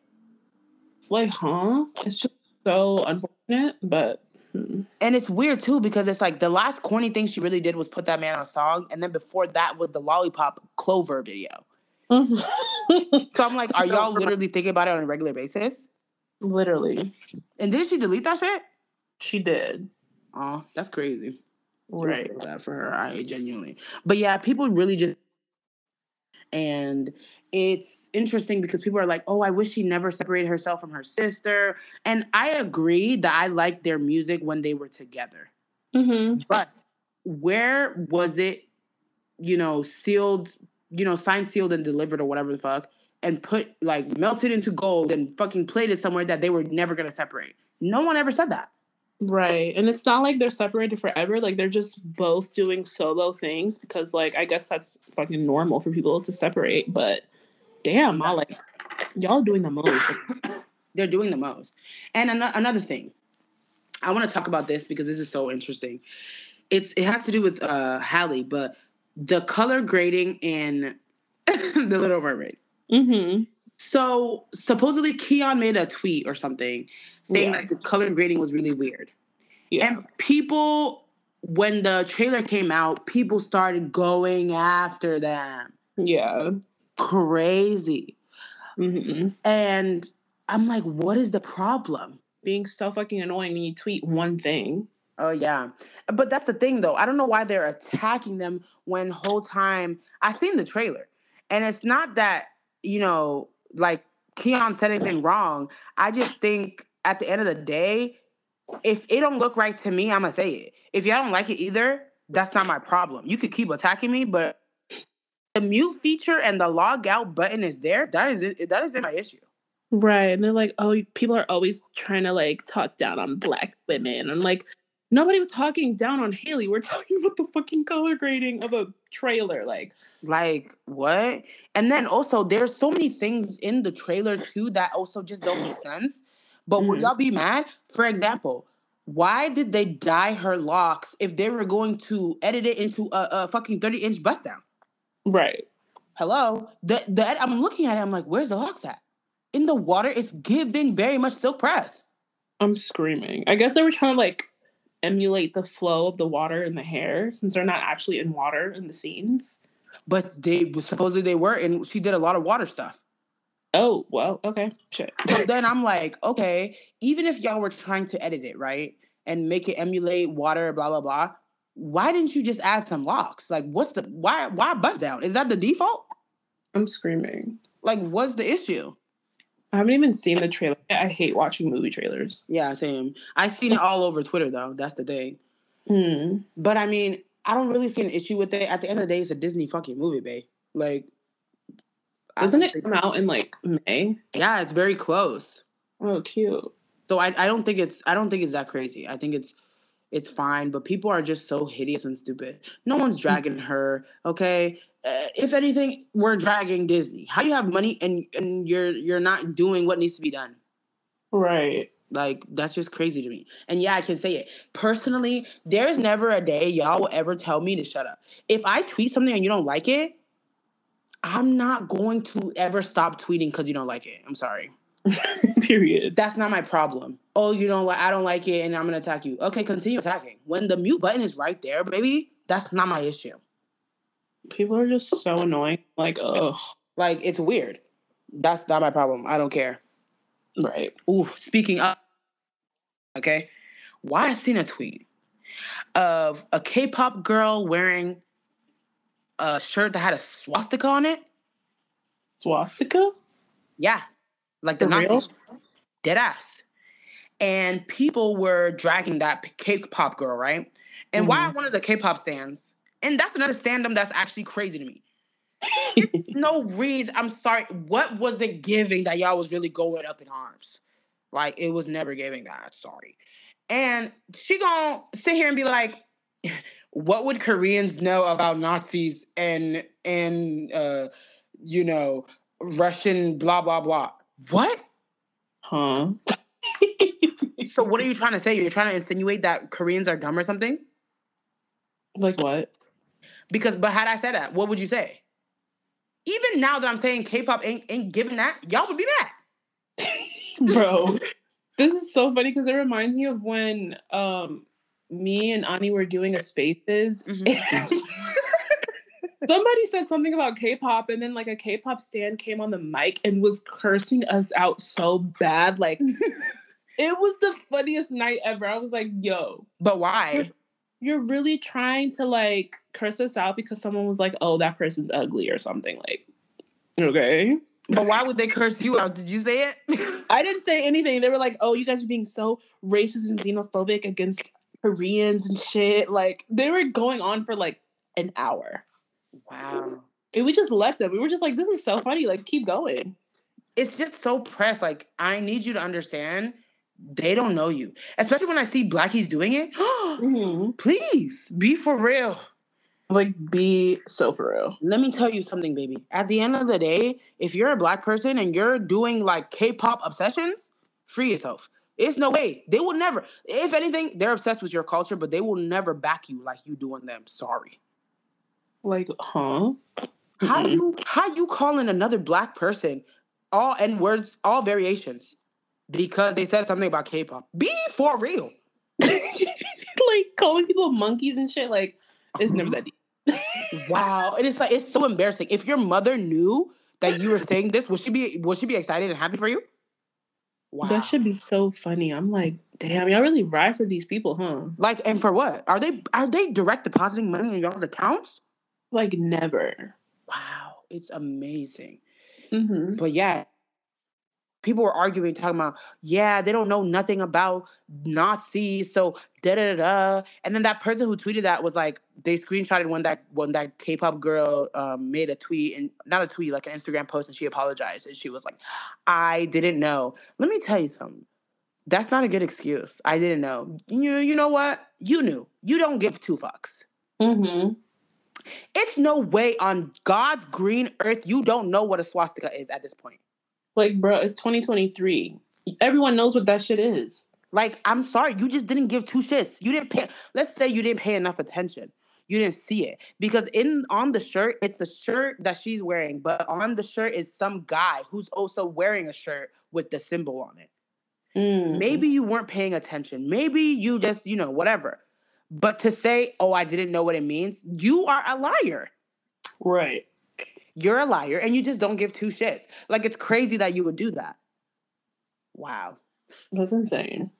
like, huh? It's just so unfortunate, but
And it's weird too because it's like the last corny thing she really did was put that man on a song, and then before that was the lollipop Clover video. Mm-hmm. So I'm like, are y'all literally thinking about it on a regular basis?
Literally,
And didn't she delete that shit?
she did.
Oh, that's crazy.
Right.
That for her, I genuinely. But yeah, people really just and it's interesting because people are like, "Oh, I wish she never separated herself from her sister." And I agree that I like their music when they were together.
Mm-hmm.
But where was it, you know, sealed, you know, signed, sealed, and delivered, or whatever the fuck, and put like melted into gold and fucking plated somewhere that they were never gonna separate? No one ever said that.
Right. And it's not like they're separated forever. Like they're just both doing solo things because like I guess that's fucking normal for people to separate. But damn, I like y'all doing the most.
They're doing the most. And an- another thing, I want to talk about this because this is so interesting. It's it has to do with uh Halle, but the color grading in The Little Mermaid.
Mm-hmm.
So supposedly Keon made a tweet or something saying
Yeah.
that the color grading was really weird.
Yeah.
And people, when the trailer came out, people started going after them.
yeah.
Crazy.
Mm-hmm.
And I'm like, what is the problem?
Being so fucking annoying when you tweet one thing.
Oh yeah. But that's the thing though. I don't know why they're attacking them when whole time I seen the trailer. And it's not that, you know, like Keon said anything wrong. I just think at the end of the day, if it don't look right to me, I'm gonna say it. If y'all don't like it either, that's not my problem. You could keep attacking me, but the mute feature and the log out button is there. That is. That isn't my issue.
Right. And they're like, oh, people are always trying to like talk down on black women. I'm like, nobody was talking down on Haley. We're talking about the fucking color grading of a trailer. Like,
Like what? And then also there's so many things in the trailer too that also just don't make sense. But would
Mhm.
y'all be mad? For example, why did they dye her locks if they were going to edit it into a, a fucking 30 inch bust down?
right.
Hello? The, the ed- I'm looking at it, I'm like, where's the locks at? In the water, it's giving very much silk press.
I'm screaming. I guess they were trying to like emulate the flow of the water in the hair since they're not actually in water in the scenes.
But they supposedly they were, and she did a lot of water stuff.
Oh, well, okay. Shit.
So then I'm like, okay, even if y'all were trying to edit it, right? And make it emulate water, blah, blah, blah. Why didn't you just add some locks? Like, what's the why why bust down? Is that the default?
I'm screaming.
Like, what's the issue?
I haven't even seen the trailer. I hate watching movie trailers.
Yeah, same. I've seen it all over Twitter though. That's the thing.
Hmm.
But I mean, I don't really see an issue with it. At the end of the day, it's a Disney fucking movie, babe. Like
Doesn't it come out in like May?
Yeah, it's very close.
Oh, cute.
So I, I don't think it's I don't think it's that crazy. I think it's it's fine, but people are just so hideous and stupid. No one's dragging her, okay? Uh, if anything, we're dragging Disney. How you have money and and you're you're not doing what needs to be done?
Right.
Like that's just crazy to me. And yeah, I can say it. Personally, there's never a day y'all will ever tell me to shut up. If I tweet something and you don't like it, I'm not going to ever stop tweeting because you don't like it. I'm sorry.
Period.
That's not my problem. Oh, you don't like I don't like it and I'm gonna attack you. Okay, continue attacking. When the mute button is right there, baby, that's not my issue.
People are just so annoying. Like, ugh.
Like it's weird. That's not my problem. I don't care.
Right.
Ooh, speaking of okay. Why I seen a tweet of a K-pop girl wearing a shirt that had a swastika on it.
Swastika?
Yeah. Like the
For real?
Dead ass. And people were dragging that K-pop girl, right? And why
Mhm.
one of the K-pop stans, and that's another stand-up that's actually crazy to me. no reason. I'm sorry. What was it giving that y'all was really going up in arms? Like it was never giving that. Sorry. And she gonna sit here and be like, "What would Koreans know about Nazis and and uh, you know Russian blah blah blah?" What?
huh?
So what are you trying to say? You're trying to insinuate that Koreans are dumb or something?
like what?
Because but had I said that, what would you say? Even now that I'm saying K-pop ain't ain't giving that, y'all would be mad.
Bro. This is so funny because it reminds me of when um me and Ani were doing a spaces.
Mhm.
Somebody said something about K-pop, and then like a K-pop stan came on the mic and was cursing us out so bad. Like it was the funniest night ever. I was like, yo,
But why?
you're really trying to like curse us out because someone was like, oh, that person's ugly or something. Like, okay.
But why would they curse you out? Did you say it?
I didn't say anything. They were like, "Oh, you guys are being so racist and xenophobic against Koreans and shit." Like they were going on for like an hour,
wow.
and we just let them. We were just like, "This is so funny. Like, keep going."
It's just so pressed. Like, I need you to understand they don't know you. Especially when I see blackies doing it.
Mm-hmm.
Please be for real.
Like, be so for real.
Let me tell you something, baby. At the end of the day, if you're a black person and you're doing like K-pop obsessions, free yourself. It's no way. They will never. If anything, they're obsessed with your culture, but they will never back you like you doing them. Sorry.
Like, huh?
How you how you calling another black person all N words, all variations, because they said something about K-pop? Be for real.
like calling people monkeys and shit. Like, it's never that uh-huh. deep.
Wow. And it's like it's so embarrassing. If your mother knew that you were saying this, would she be would she be excited and happy for you? Wow.
That should be so funny. I'm like, damn, y'all really ride for these people, huh?
like and for what? Are they are they direct depositing money in y'all's accounts?
Like, never.
Wow. It's amazing.
Mm-hmm.
But yeah, people were arguing, talking about, yeah, they don't know nothing about Nazis, so da da da. And then that person who tweeted that was like, they screenshotted when that when that K-pop girl um, made a tweet and not a tweet, like an Instagram post, and she apologized, and she was like, I didn't know. Let me tell you something. That's not a good excuse. I didn't know. You you know what? You knew. You don't give two fucks.
Mm-hmm.
It's no way on God's green earth you don't know what a swastika is at this point.
Like, bro, it's 2023. Everyone knows what that shit is.
Like, I'm sorry, you just didn't give two shits. You didn't pay. Let's say you didn't pay enough attention. You didn't see it because in on the shirt, it's the shirt that she's wearing, but on the shirt is some guy who's also wearing a shirt with the symbol on it.
Mm.
Maybe you weren't paying attention. Maybe you just, you know, whatever. But to say, "Oh, I didn't know what it means," you are a liar.
Right.
You're a liar, and you just don't give two shits. Like it's crazy that you would do that. Wow.
That's insane.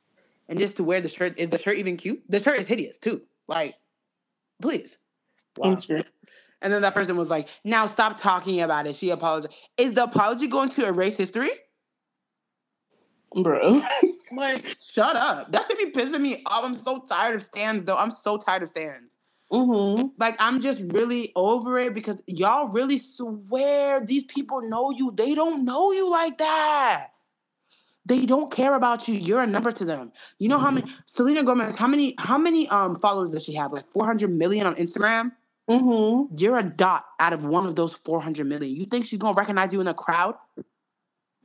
and just to wear the shirt is the shirt even cute the shirt is hideous too like please wow. And then that person was like now stop talking about it she apologized is the apology going to erase history
Bro.
like shut up. That should be pissing me off. I'm so tired of stans though. I'm so tired of stans.
Mm-hmm.
like i'm just really over it because y'all really swear these people know you. They don't know you like that. They don't care about you. You're a number to them. You know how many selena gomez how many how many um followers does she have? Like 400 million on instagram?
Mm-hmm.
you're a dot out of one of those 400 million. You think she's gonna recognize you in the crowd?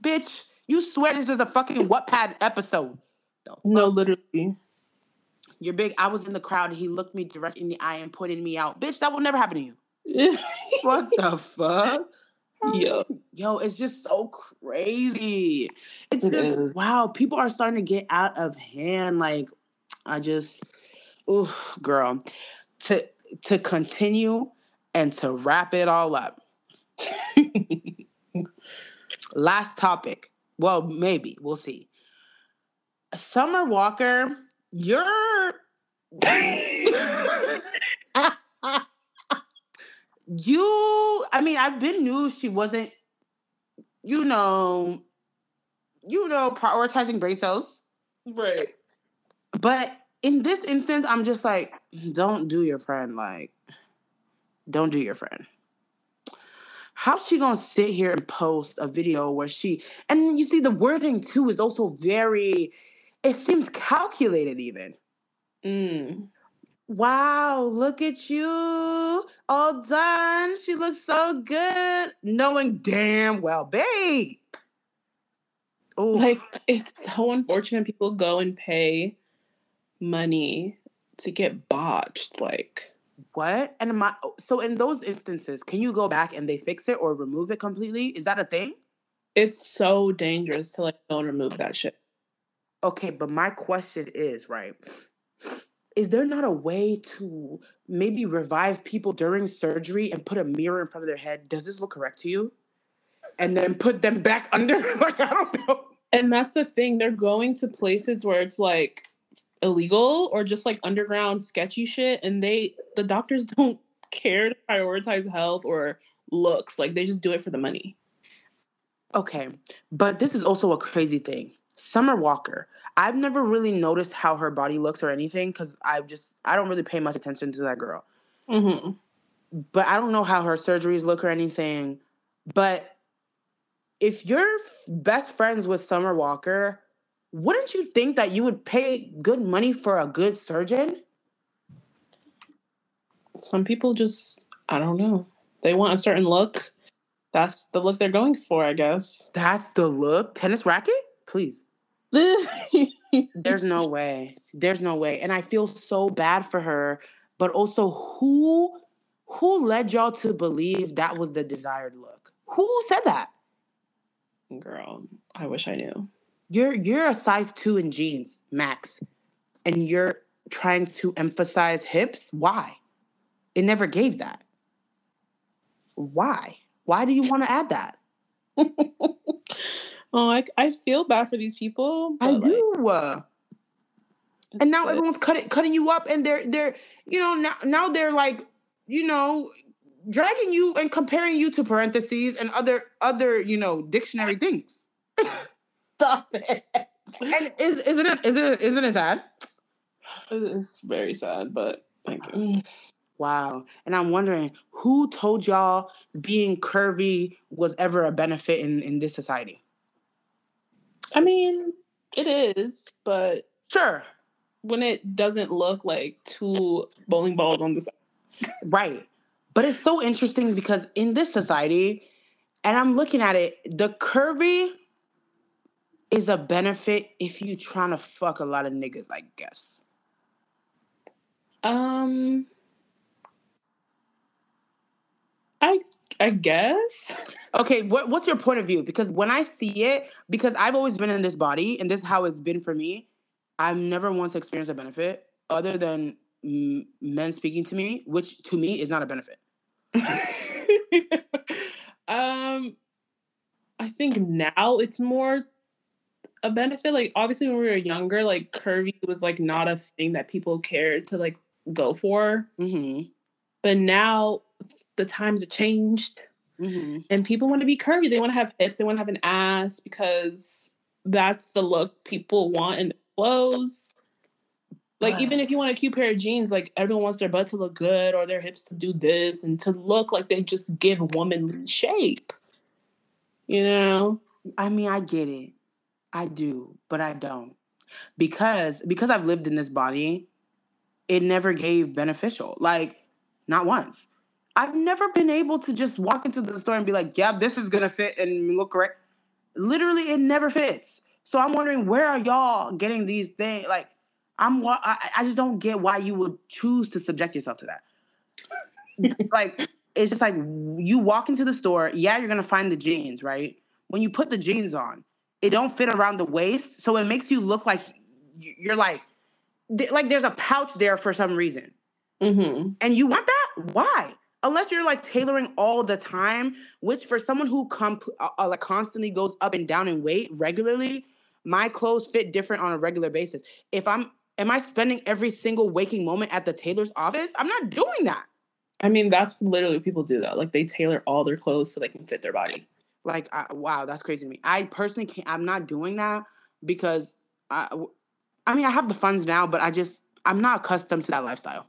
Bitch you swear this is a fucking Wattpad episode
No, literally.
you're big i was in the crowd and he looked me direct in the eye and pointed me out bitch that will never happen to you what the fuck
Yo.
Yo, it's just so crazy. It's just
is.
wow, people are starting to get out of hand. Like, I just, ooh, girl, to to continue and to wrap it all up. Last topic. Well, maybe we'll see. Summer Walker, you're you i mean i've been knew she wasn't you know you know prioritizing brain cells
right.
but in this instance i'm just like don't do your friend like don't do your friend how's she gonna sit here and post a video where she and you see the wording too is also very it seems calculated even
Mm.
Wow, look at you. All done. She looks so good. Knowing damn well, babe. Oh,
Like, it's so unfortunate people go and pay money to get botched. Like,
what? And am I, oh, so in those instances, can you go back and they fix it or remove it completely? Is that a thing?
it's so dangerous to like go and remove that shit.
Okay, but my question is, right? Is there not a way to maybe revive people during surgery and put a mirror in front of their head? Does this look correct to you? And then put them back under? like, I don't know.
And that's the thing. They're going to places where it's like illegal or just like underground sketchy shit. And they, the doctors don't care to prioritize health or looks. Like they just do it for the money.
Okay, but this is also a crazy thing. Summer Walker. I've never really noticed how her body looks or anything because I just I don't really pay much attention to that girl.
Mm-hmm.
But I don't know how her surgeries look or anything. But if you're best friends with Summer Walker, wouldn't you think that you would pay good money for a good surgeon?
Some people just I don't know. They want a certain look. That's the look they're going for, I guess.
That's the look. Tennis racket? Please. There's no way. There's no way. And I feel so bad for her. But also, who who led y'all to believe that was the desired look? Who said that?
Girl, I wish I knew.
You're you're a size two in jeans, max, and you're trying to emphasize hips. Why? It never gave that. Why? Why do you want to add that?
oh, I, I feel bad for these people.
I
like,
do. and now everyone's cutting cutting you up, and they're they're you know now now they're like you know dragging you and comparing you to parentheses and other other you know dictionary things.
Stop it.
And is isn't it isn't it isn't it sad?
It's very sad, but thank you. Mm,
wow. And I'm wondering who told y'all being curvy was ever a benefit in in this society?
I mean, it is, but
Sure.
when it doesn't look like two bowling balls on the side.
Right. But it's so interesting because in this society, and I'm looking at it, the curvy is a benefit if you trying to fuck a lot of niggas, I guess.
Um, I I guess.
Okay, what, what's your point of view? Because when I see it, because I've always been in this body and this is how it's been for me, I've never once experienced a benefit other than mm, men speaking to me, which to me is not a benefit.
um, I think now it's more a benefit. Like obviously when we were younger, like curvy was like not a thing that people cared to like go for.
Mm-hmm.
But now the times have changed
Mm-hmm.
and people want to be curvy. They want to have hips, they want to have an ass because that's the look people want in their clothes. Like even if you want a cute pair of jeans, like everyone wants their butt to look good or their hips to do this and to look like they just give woman shape. You know?
I mean, I get it. I do, but I don't. Because because I've lived in this body, it never gave beneficial. Like not once. I've never been able to just walk into the store and be like, "Yeah, this is going to fit and look correct." Literally, it never fits. So I'm wondering where are y'all getting these things? Like I'm I, I just don't get why you would choose to subject yourself to that. like it's just like you walk into the store, yeah, you're going to find the jeans, right? When you put the jeans on, it don't fit around the waist, so it makes you look like you're like like there's a pouch there for some reason.
Mm-hmm.
And you want that? Why? Unless you're like tailoring all the time, which for someone who com- uh, uh, like constantly goes up and down in weight regularly, my clothes fit different on a regular basis. If I'm am I spending every single waking moment at the tailor's office? I'm not doing that.
I mean, that's literally what people do though. Like they tailor all their clothes so they can fit their body.
Like, I, wow, that's crazy to me. I personally can't. I'm not doing that because I, I mean, I have the funds now, but I just I'm not accustomed to that lifestyle.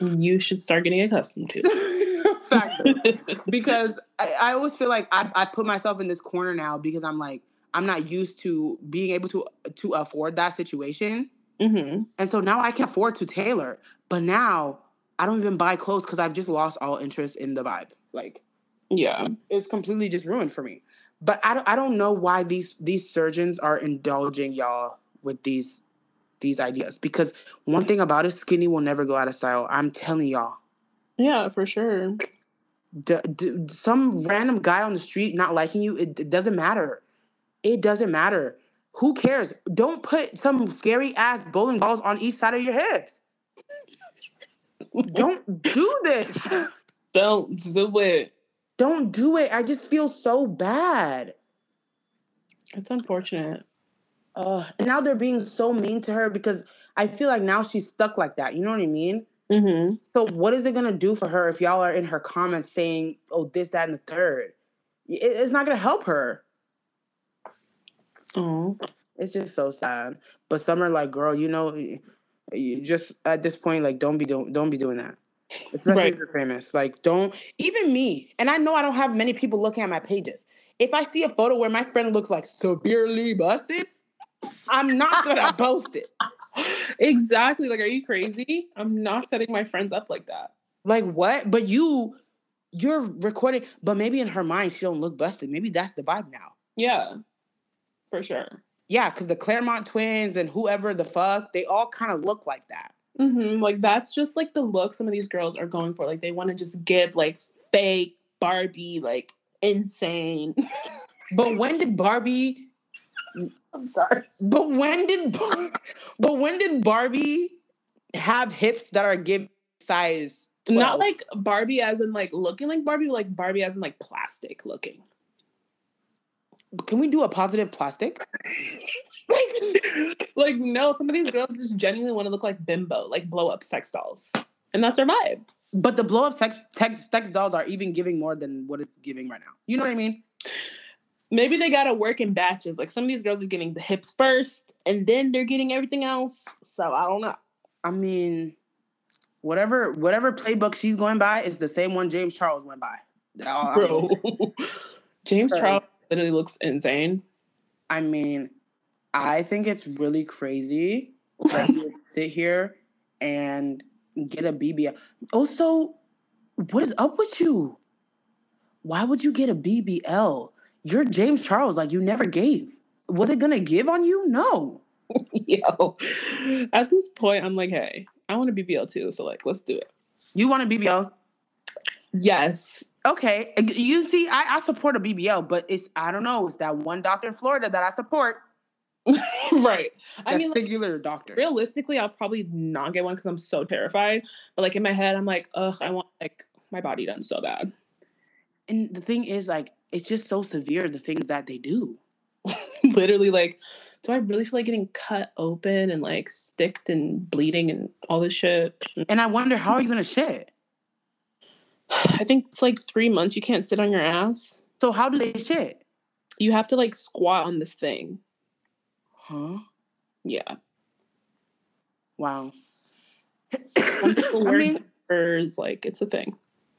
You should start getting accustomed to.
Because I, I always feel like I, I put myself in this corner now because I'm like I'm not used to being able to to afford that situation,
mm-hmm.
and so now I can afford to tailor. But now I don't even buy clothes because I've just lost all interest in the vibe. Like
Yeah.
it's completely just ruined for me. But I don't, I don't know why these these surgeons are indulging y'all with these these ideas because one thing about it, skinny will never go out of style. I'm telling y'all.
Yeah, for sure.
Some random guy on the street not liking you, it, it doesn't matter. It doesn't matter. Who cares? Don't put some scary ass bowling balls on each side of your hips. Don't do this.
Don't do it.
Don't do it. I just feel so bad.
It's unfortunate.
Uh, and now they're being so mean to her because I feel like now she's stuck like that. You know what I mean?
Mm-hmm.
So what is it gonna do for her if y'all are in her comments saying, "Oh, this, that, and the third? It- It's not gonna help her.
Oh.
It's just so sad. But some are like, "Girl, you know, you just at this point, like, don't be doing, don't be doing that." Especially
Right.
if you're famous. Like, don't even me. And I know I don't have many people looking at my pages. If I see a photo where my friend looks like severely busted, I'm not gonna post it.
Exactly. Like, are you crazy? I'm not setting my friends up like that.
Like what? But you, you're recording. But maybe in her mind, she don't look busted. Maybe that's the vibe now.
Yeah. For sure.
Yeah, because the Clermont twins and whoever the fuck, they all kind of look like that.
Hmm Like that's just like the look some of these girls are going for. Like they want to just give like fake Barbie, like insane.
But when did Barbie?
I'm sorry.
But when did? Bar- But when did Barbie have hips that are give size? 12?
Not like Barbie as in like looking like Barbie, like Barbie as in like plastic looking.
Can we do a positive plastic?
like like, no, some of these girls just genuinely want to look like bimbo, like blow up sex dolls. And that's their vibe.
But the blow up sex, sex sex dolls are even giving more than what it's giving right now. You know what I mean?
Maybe they gotta work in batches. Like some of these girls are getting the hips first and then they're getting everything else. So I don't know.
I mean, whatever whatever playbook she's going by is the same one James Charles went by.
Bro. James Charles literally looks insane.
I mean, I think it's really crazy that you sit here and get a BBL. Also, what is up with you? Why would you get a BBL? You're James Charles, like you never gave. Was it gonna give on you? No.
Yo. At this point, I'm like, hey, I want a BBL too. So like let's do it.
You want a BBL?
Yes.
Okay. You see, I, I support a BBL, but it's I don't know. It's that one doctor in Florida that I support.
right. I mean like,
doctor.
realistically, I'll probably not get one because I'm so terrified. But like in my head, I'm like, ugh, I want like my body done so bad.
And the thing is, like, it's just so severe the things that they do.
Literally, like, do I really feel like getting cut open and like sticked and bleeding and all this shit? Mm.
And I wonder how are you gonna shit?
I think it's like three months. You can't sit on your ass.
So how do they shit?
You have to like squat on this thing.
Huh?
Yeah.
Wow.
Some people
I mean.
Like it's a thing.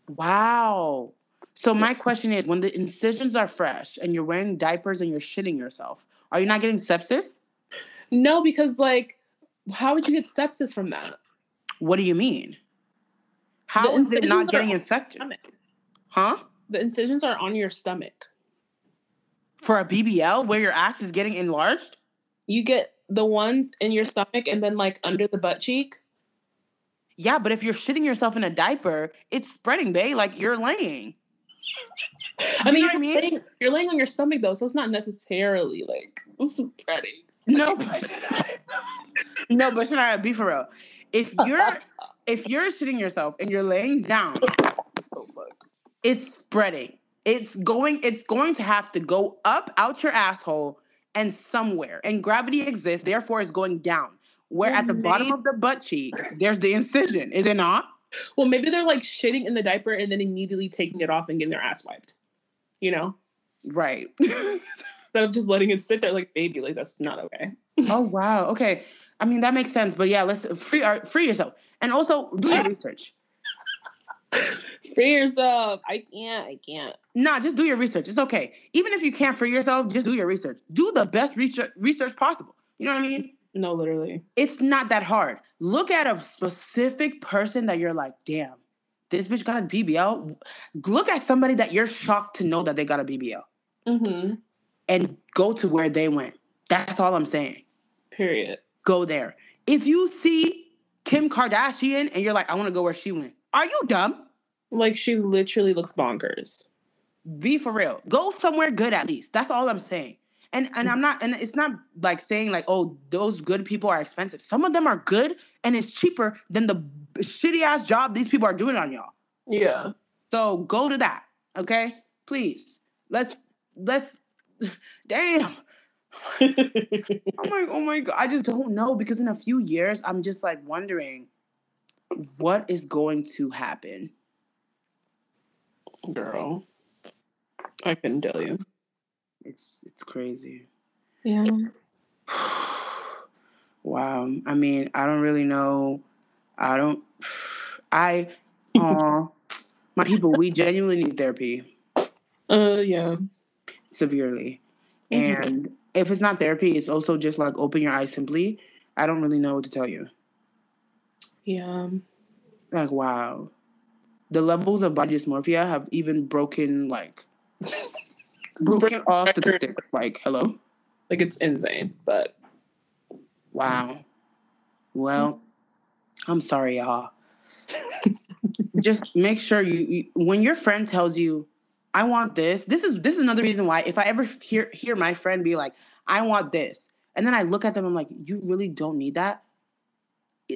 wow. So my question is, when the incisions are fresh and you're wearing diapers and you're shitting yourself, are you not getting sepsis?
No, because like, how would you get sepsis from that?
What do you mean? How is it not getting infected? Huh?
The incisions are on your stomach.
For a BBL where your ass is getting enlarged?
You get the ones in your stomach and then like under the butt cheek.
Yeah, but if you're shitting yourself in a diaper, it's spreading, babe. Like you're laying.
I
You
mean,
know what I
you're,
mean?
Laying, you're laying on your stomach though, so it's not necessarily like spreading.
No, but no, but should I be for real? If you're if you're shitting yourself and you're laying down,
Oh fuck.
it's spreading. It's going. It's going to have to go up out your asshole and somewhere. And gravity exists, therefore, it's going down. Where
Well,
at the bottom of the butt cheek, there's the incision. Is it not?
Well, maybe they're like shitting in the diaper and then immediately taking it off and getting their ass wiped. You know,
Right.
instead of just letting it sit there like baby. Like that's not okay.
oh wow. Okay. I mean that makes sense. But yeah, let's free uh, free yourself. And also do your research.
Free yourself. I can't. I can't.
Nah, just do your research. It's okay. Even if you can't free yourself, just do your research. Do the best research research possible. You know what I mean?
No, literally.
It's not that hard. Look at a specific person that you're like, damn, this bitch got a BBL. Look at somebody that you're shocked to know that they got a BBL
Mm-hmm.
and go to where they went. That's all I'm saying.
Period.
Go there. If you see Kim Kardashian and you're like, I want to go where she went, are you dumb?
Like she literally looks bonkers.
Be for real. Go somewhere good at least. That's all I'm saying. And and I'm not and it's not like saying like oh those good people are expensive. Some of them are good and it's cheaper than the shitty ass job these people are doing on y'all.
Yeah.
So go to that, okay? Please. Let's let's damn. I'm like, oh my oh god, I just don't know because in a few years, I'm just like wondering what is going to happen.
Girl. I couldn't tell you.
It's it's crazy.
Yeah.
wow. I mean, I don't really know. I don't. I. Aw, my people, we genuinely need therapy
Uh yeah.
severely,
Mhm.
and if it's not therapy, it's also just like open your eyes simply. I don't really know what to tell you.
Yeah.
Like, wow, the levels of body dysmorphia have even broken like broken all statistics. Like, hello,
Like it's insane, but
wow. Well, I'm sorry, y'all. just make sure you, you when your friend tells you i want this this is this is another reason why if i ever hear hear my friend be like i want this and then i look at them i'm like you really don't need that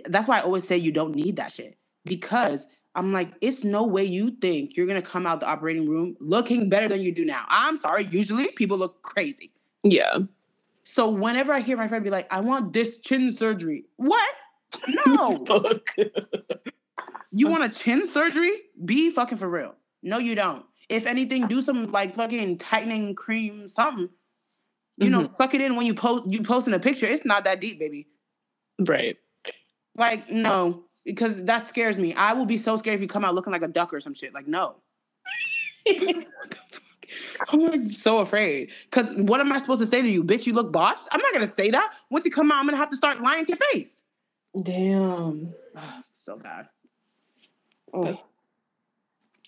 that's why i always say you don't need that shit because i'm like it's no way you think you're gonna come out the operating room looking better than you do now i'm sorry usually people look crazy
yeah.
so whenever i hear my friend be like i want this chin surgery what no You want a chin surgery? Be fucking for real. No, you don't. If anything, do some like fucking tightening cream, something. You know, mm-hmm. suck it in when you post you posting a picture. It's not that deep, baby.
right.
Like, no, because that scares me. I will be so scared if you come out looking like a duck or some shit. Like, no. I'm like so afraid. Cause what am I supposed to say to you? Bitch, you look botched? I'm not gonna say that. Once you come out, I'm gonna have to start lying to your face.
Damn.
Ah, so bad. Oh.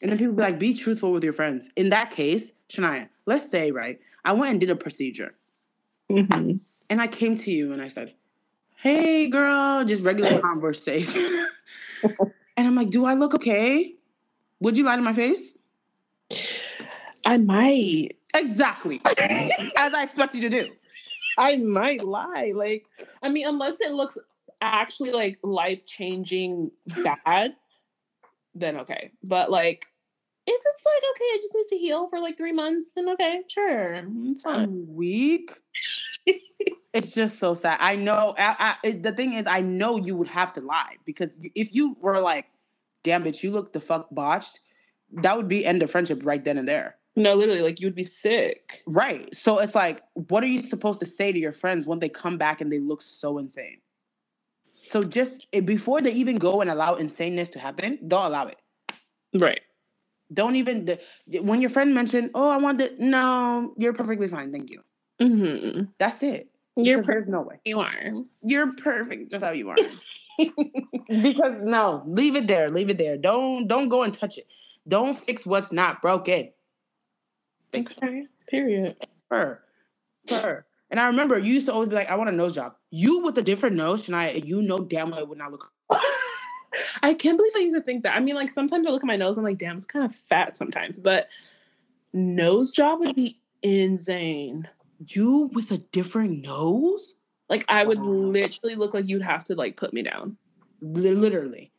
And then people be like, be truthful with your friends. In that case, Shaniah, let's say, right, I went and did a procedure.
hmm
And I came to you and I said, Hey girl, just regular conversation. and I'm like, Do I look okay? Would you lie to my face?
I might.
Exactly. As I expect you to do.
I might lie. Like, I mean, unless it looks actually like life changing bad, then okay. But like, if it's like okay, it just needs to heal for like three months, then okay, sure, it's fine.
I'm weak. it's just so sad. I know. I, I, the thing is, I know you would have to lie because if you were like, "Damn bitch, you look the fuck botched," that would be end of friendship right then and there.
No, literally, like you would be sick.
Right. So it's like, what are you supposed to say to your friends when they come back and they look so insane? So just eh, before they even go and allow insaneness to happen, don't allow it.
Right.
Don't even when your friend mentioned, "Oh, I want that." No, you're perfectly fine. Thank you.
Hmm
That's it.
You're perfect.
no way.
You are.
You're perfect just how you are. because no, leave it there. Leave it there. Don't don't go and touch it. Don't fix what's not broken. Fix
Okay. Period.
her. Her. And I remember you used to always be like, I want a nose job. You with a different nose, Shaniah, you know damn well it would not look
I can't believe I used to think that. I mean, like sometimes I look at my nose, I'm like, damn, it's kind of fat sometimes. But nose job would be insane.
You with a different nose?
Like I would literally look like you'd have to like put me down.
Li- Literally.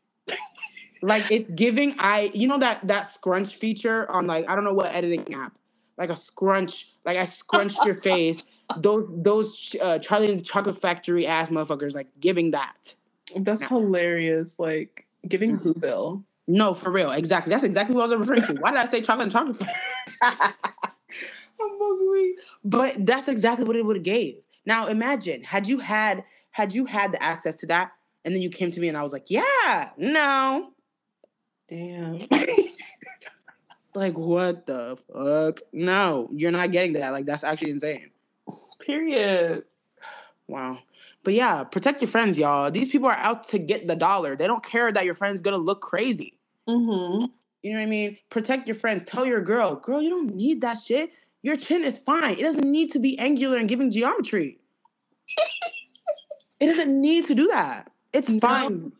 like it's giving I you know that that scrunch feature on like I don't know what editing app. Like a scrunch, like I scrunched your face. Those those uh, Charlie and the Chocolate Factory ass motherfuckers like giving that.
That's hilarious. Like giving
Mhm.
Whoville.
No, for real. Exactly. That's exactly what I was referring to. Why did I say chocolate and chocolate? I'm fucking weak. But that's exactly what it would have gave. Now imagine had you had had you had the access to that, and then you came to me and I was like, yeah, no.
Damn.
Like what the fuck? No, you're not getting that. Like that's actually insane.
Period.
Wow. But yeah, protect your friends, y'all. These people are out to get the dollar. They don't care that your friend's gonna look crazy.
Mm-hmm.
You know what I mean? Protect your friends. Tell your girl, girl, you don't need that shit. Your chin is fine. It doesn't need to be angular and giving geometry. it doesn't need to do that. It's
No.
fine.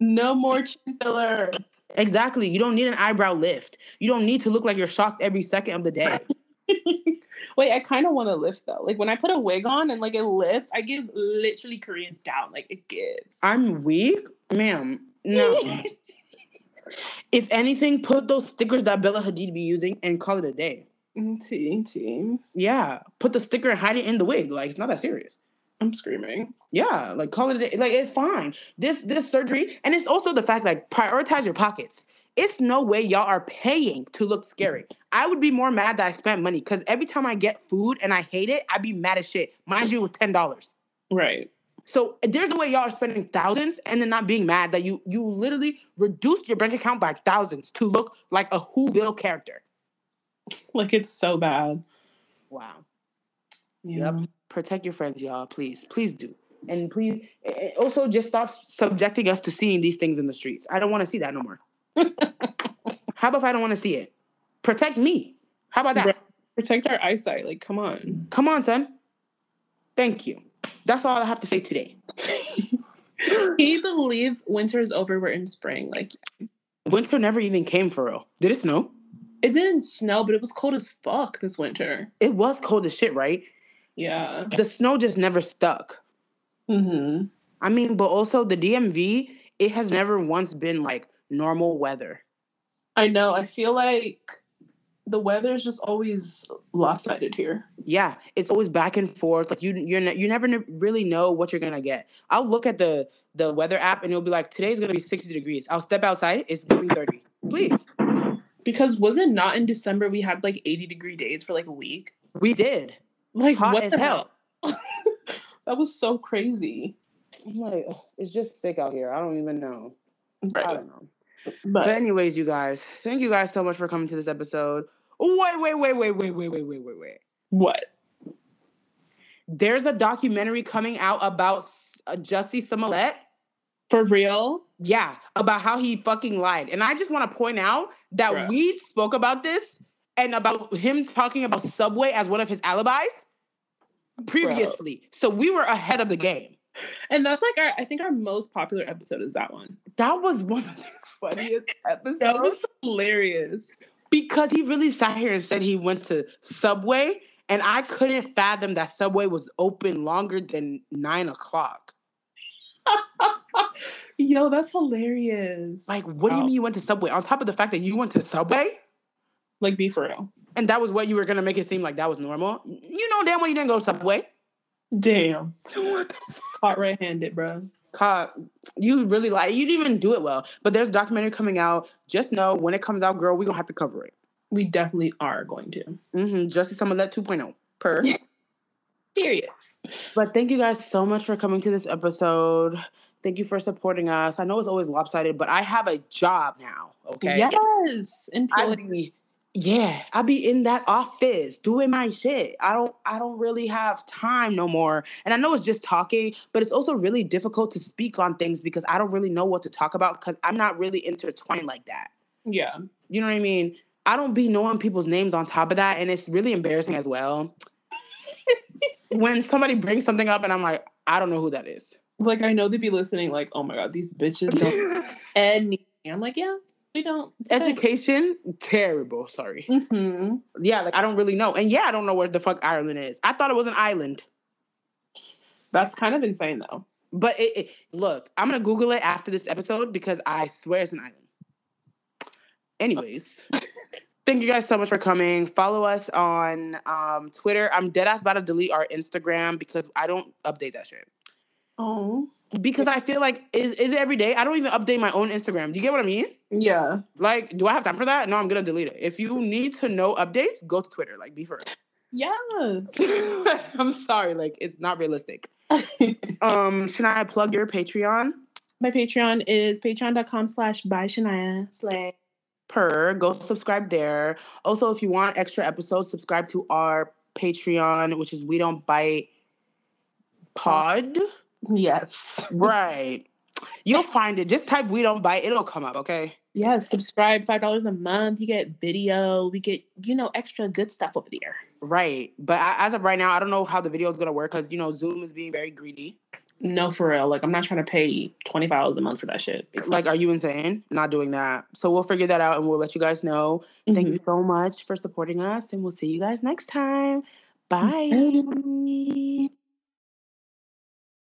No more chin filler.
Exactly. You don't need an eyebrow lift. You don't need to look like you're shocked every second of the day.
Wait, I kind of want to lift though. Like when I put a wig on and like it lifts, I give literally Korean down. Like it gives.
I'm weak, ma'am. No. if anything, put those stickers that Bella Hadid be using and call it a day.
T team.
Yeah, put the sticker and hide it in the wig. Like it's not that serious.
I'm screaming.
Yeah, like call it a day. Like it's fine. This this surgery, and it's also the fact like prioritize your pockets. It's no way y'all are paying to look scary. I would be more mad that I spent money because every time I get food and I hate it, I'd be mad as shit. Mind you, it was ten dollars.
Right.
So there's no way y'all are spending thousands and then not being mad that you you literally reduced your bank account by thousands to look like a Whoville character.
Like it's so bad.
Wow.
Yeah.
Yep. Protect your friends, y'all. Please, please do. And please, also just stop subjecting us to seeing these things in the streets. I don't want to see that no more. How about if I don't want to see it? Protect me. How about that?
Protect our eyesight. Like, come on.
Come on, son. Thank you. That's all I have to say today.
he believes winter is over? We're in spring. Like,
Winter never even came for real. Did it snow?
It didn't snow, but it was cold as fuck this winter.
It was cold as shit, right?
Yeah.
The snow just never stuck.
Mm-hmm.
I mean, but also the DMV, it has never once been like normal weather.
I know. I feel like the weather is just always lopsided here.
Yeah, it's always back and forth. Like you, you're ne- you never kn- really know what you're gonna get. I'll look at the the weather app and it'll be like today's gonna be 60 degrees. I'll step outside, it's doing 30. Please,
Because was it not in December we had like 80 degree days for like a week?
we did.
Like
Hot
what the
hell.
hell? that was so crazy.
I'm like, it's just sick out here. I don't even know. I don't know.
But
But anyways, you guys, thank you guys so much for coming to this episode. Wait, wait, wait, wait, wait, wait, wait, wait, wait, wait.
what?
There's a documentary coming out about uh, Jussie Smollett.
For real?
Yeah, about how he fucking lied. And I just want to point out that
Bruh.
we spoke about this and about him talking about Subway as one of his alibis previously. So we were ahead of the game.
And that's like our I think our most popular episode is that one.
That was one of the funniest episodes
That was hilarious.
because he really sat here and said he went to Subway, and I couldn't fathom that Subway was open longer than nine o'clock.
Yo, that's hilarious.
Like, what do you
Wow.
mean you went to Subway? On top of the fact that you went to Subway,
Like be for real.
and that was what you were gonna make it seem like that was normal. You know damn well you didn't go to Subway.
Damn. Caught red handed, bro.
Caught. you really like you didn't even do it well. But there's a documentary coming out. Just know when it comes out, girl, we're gonna have to cover it.
We definitely are going to.
Mm-hmm. Jussie Smollett 2.0 per.
Period.
but thank you guys so much for coming to this episode. Thank you for supporting us. I know it's always lopsided, but I have a job now. Okay.
Yes. And
I be yeah, I be in that office doing my shit. I don't I don't really have time no more. And I know it's just talking, but it's also really difficult to speak on things because I don't really know what to talk about because I'm not really intertwined like that.
yeah.
You know what I mean? I don't be knowing people's names on top of that, and it's really embarrassing as well. when somebody brings something up and I'm like, I don't know who that is.
Like I know they'd be listening, like, oh my god, these bitches don't anything. I'm like, yeah, we don't.
Education, terrible. Sorry.
Mm-hmm.
Yeah, like I don't really know. And yeah, I don't know where the fuck Ireland is. I thought it was an island.
That's kind of insane though.
But it, it- look, I'm gonna Google it after this episode because I swear it's an island. Anyways, thank you guys so much for coming. Follow us on um, Twitter. I'm dead ass about to delete our Instagram because I don't update that shit.
Oh.
Because I feel like is, is it every day? I don't even update my own Instagram. Do you get what I mean?
Yeah.
Like, do I have time for that? No, I'm gonna delete it. If you need to know updates, go to Twitter. Like, be for
Yes.
I'm sorry, like it's not realistic. Um, should I plug your Patreon?
My Patreon is patreon.com slash by Shaniah. Slay.
per go subscribe there also if you want extra episodes subscribe to our patreon which is we don't bite pod
Yes.
right you'll find it just type we don't bite it'll come up okay
Yes. Subscribe five dollars a month. You get video. We get, you know, extra good stuff over there.
right but as of right now i don't know how the video is going to work because you know zoom is being very greedy
No, for real. Like I'm not trying to pay twenty five dollars a month for that shit. It's
Like, are you insane? Not doing that. So we'll figure that out and we'll let you guys know. Thank
Mhm.
you so much for supporting us, and we'll see you guys next time. Bye.
Bye.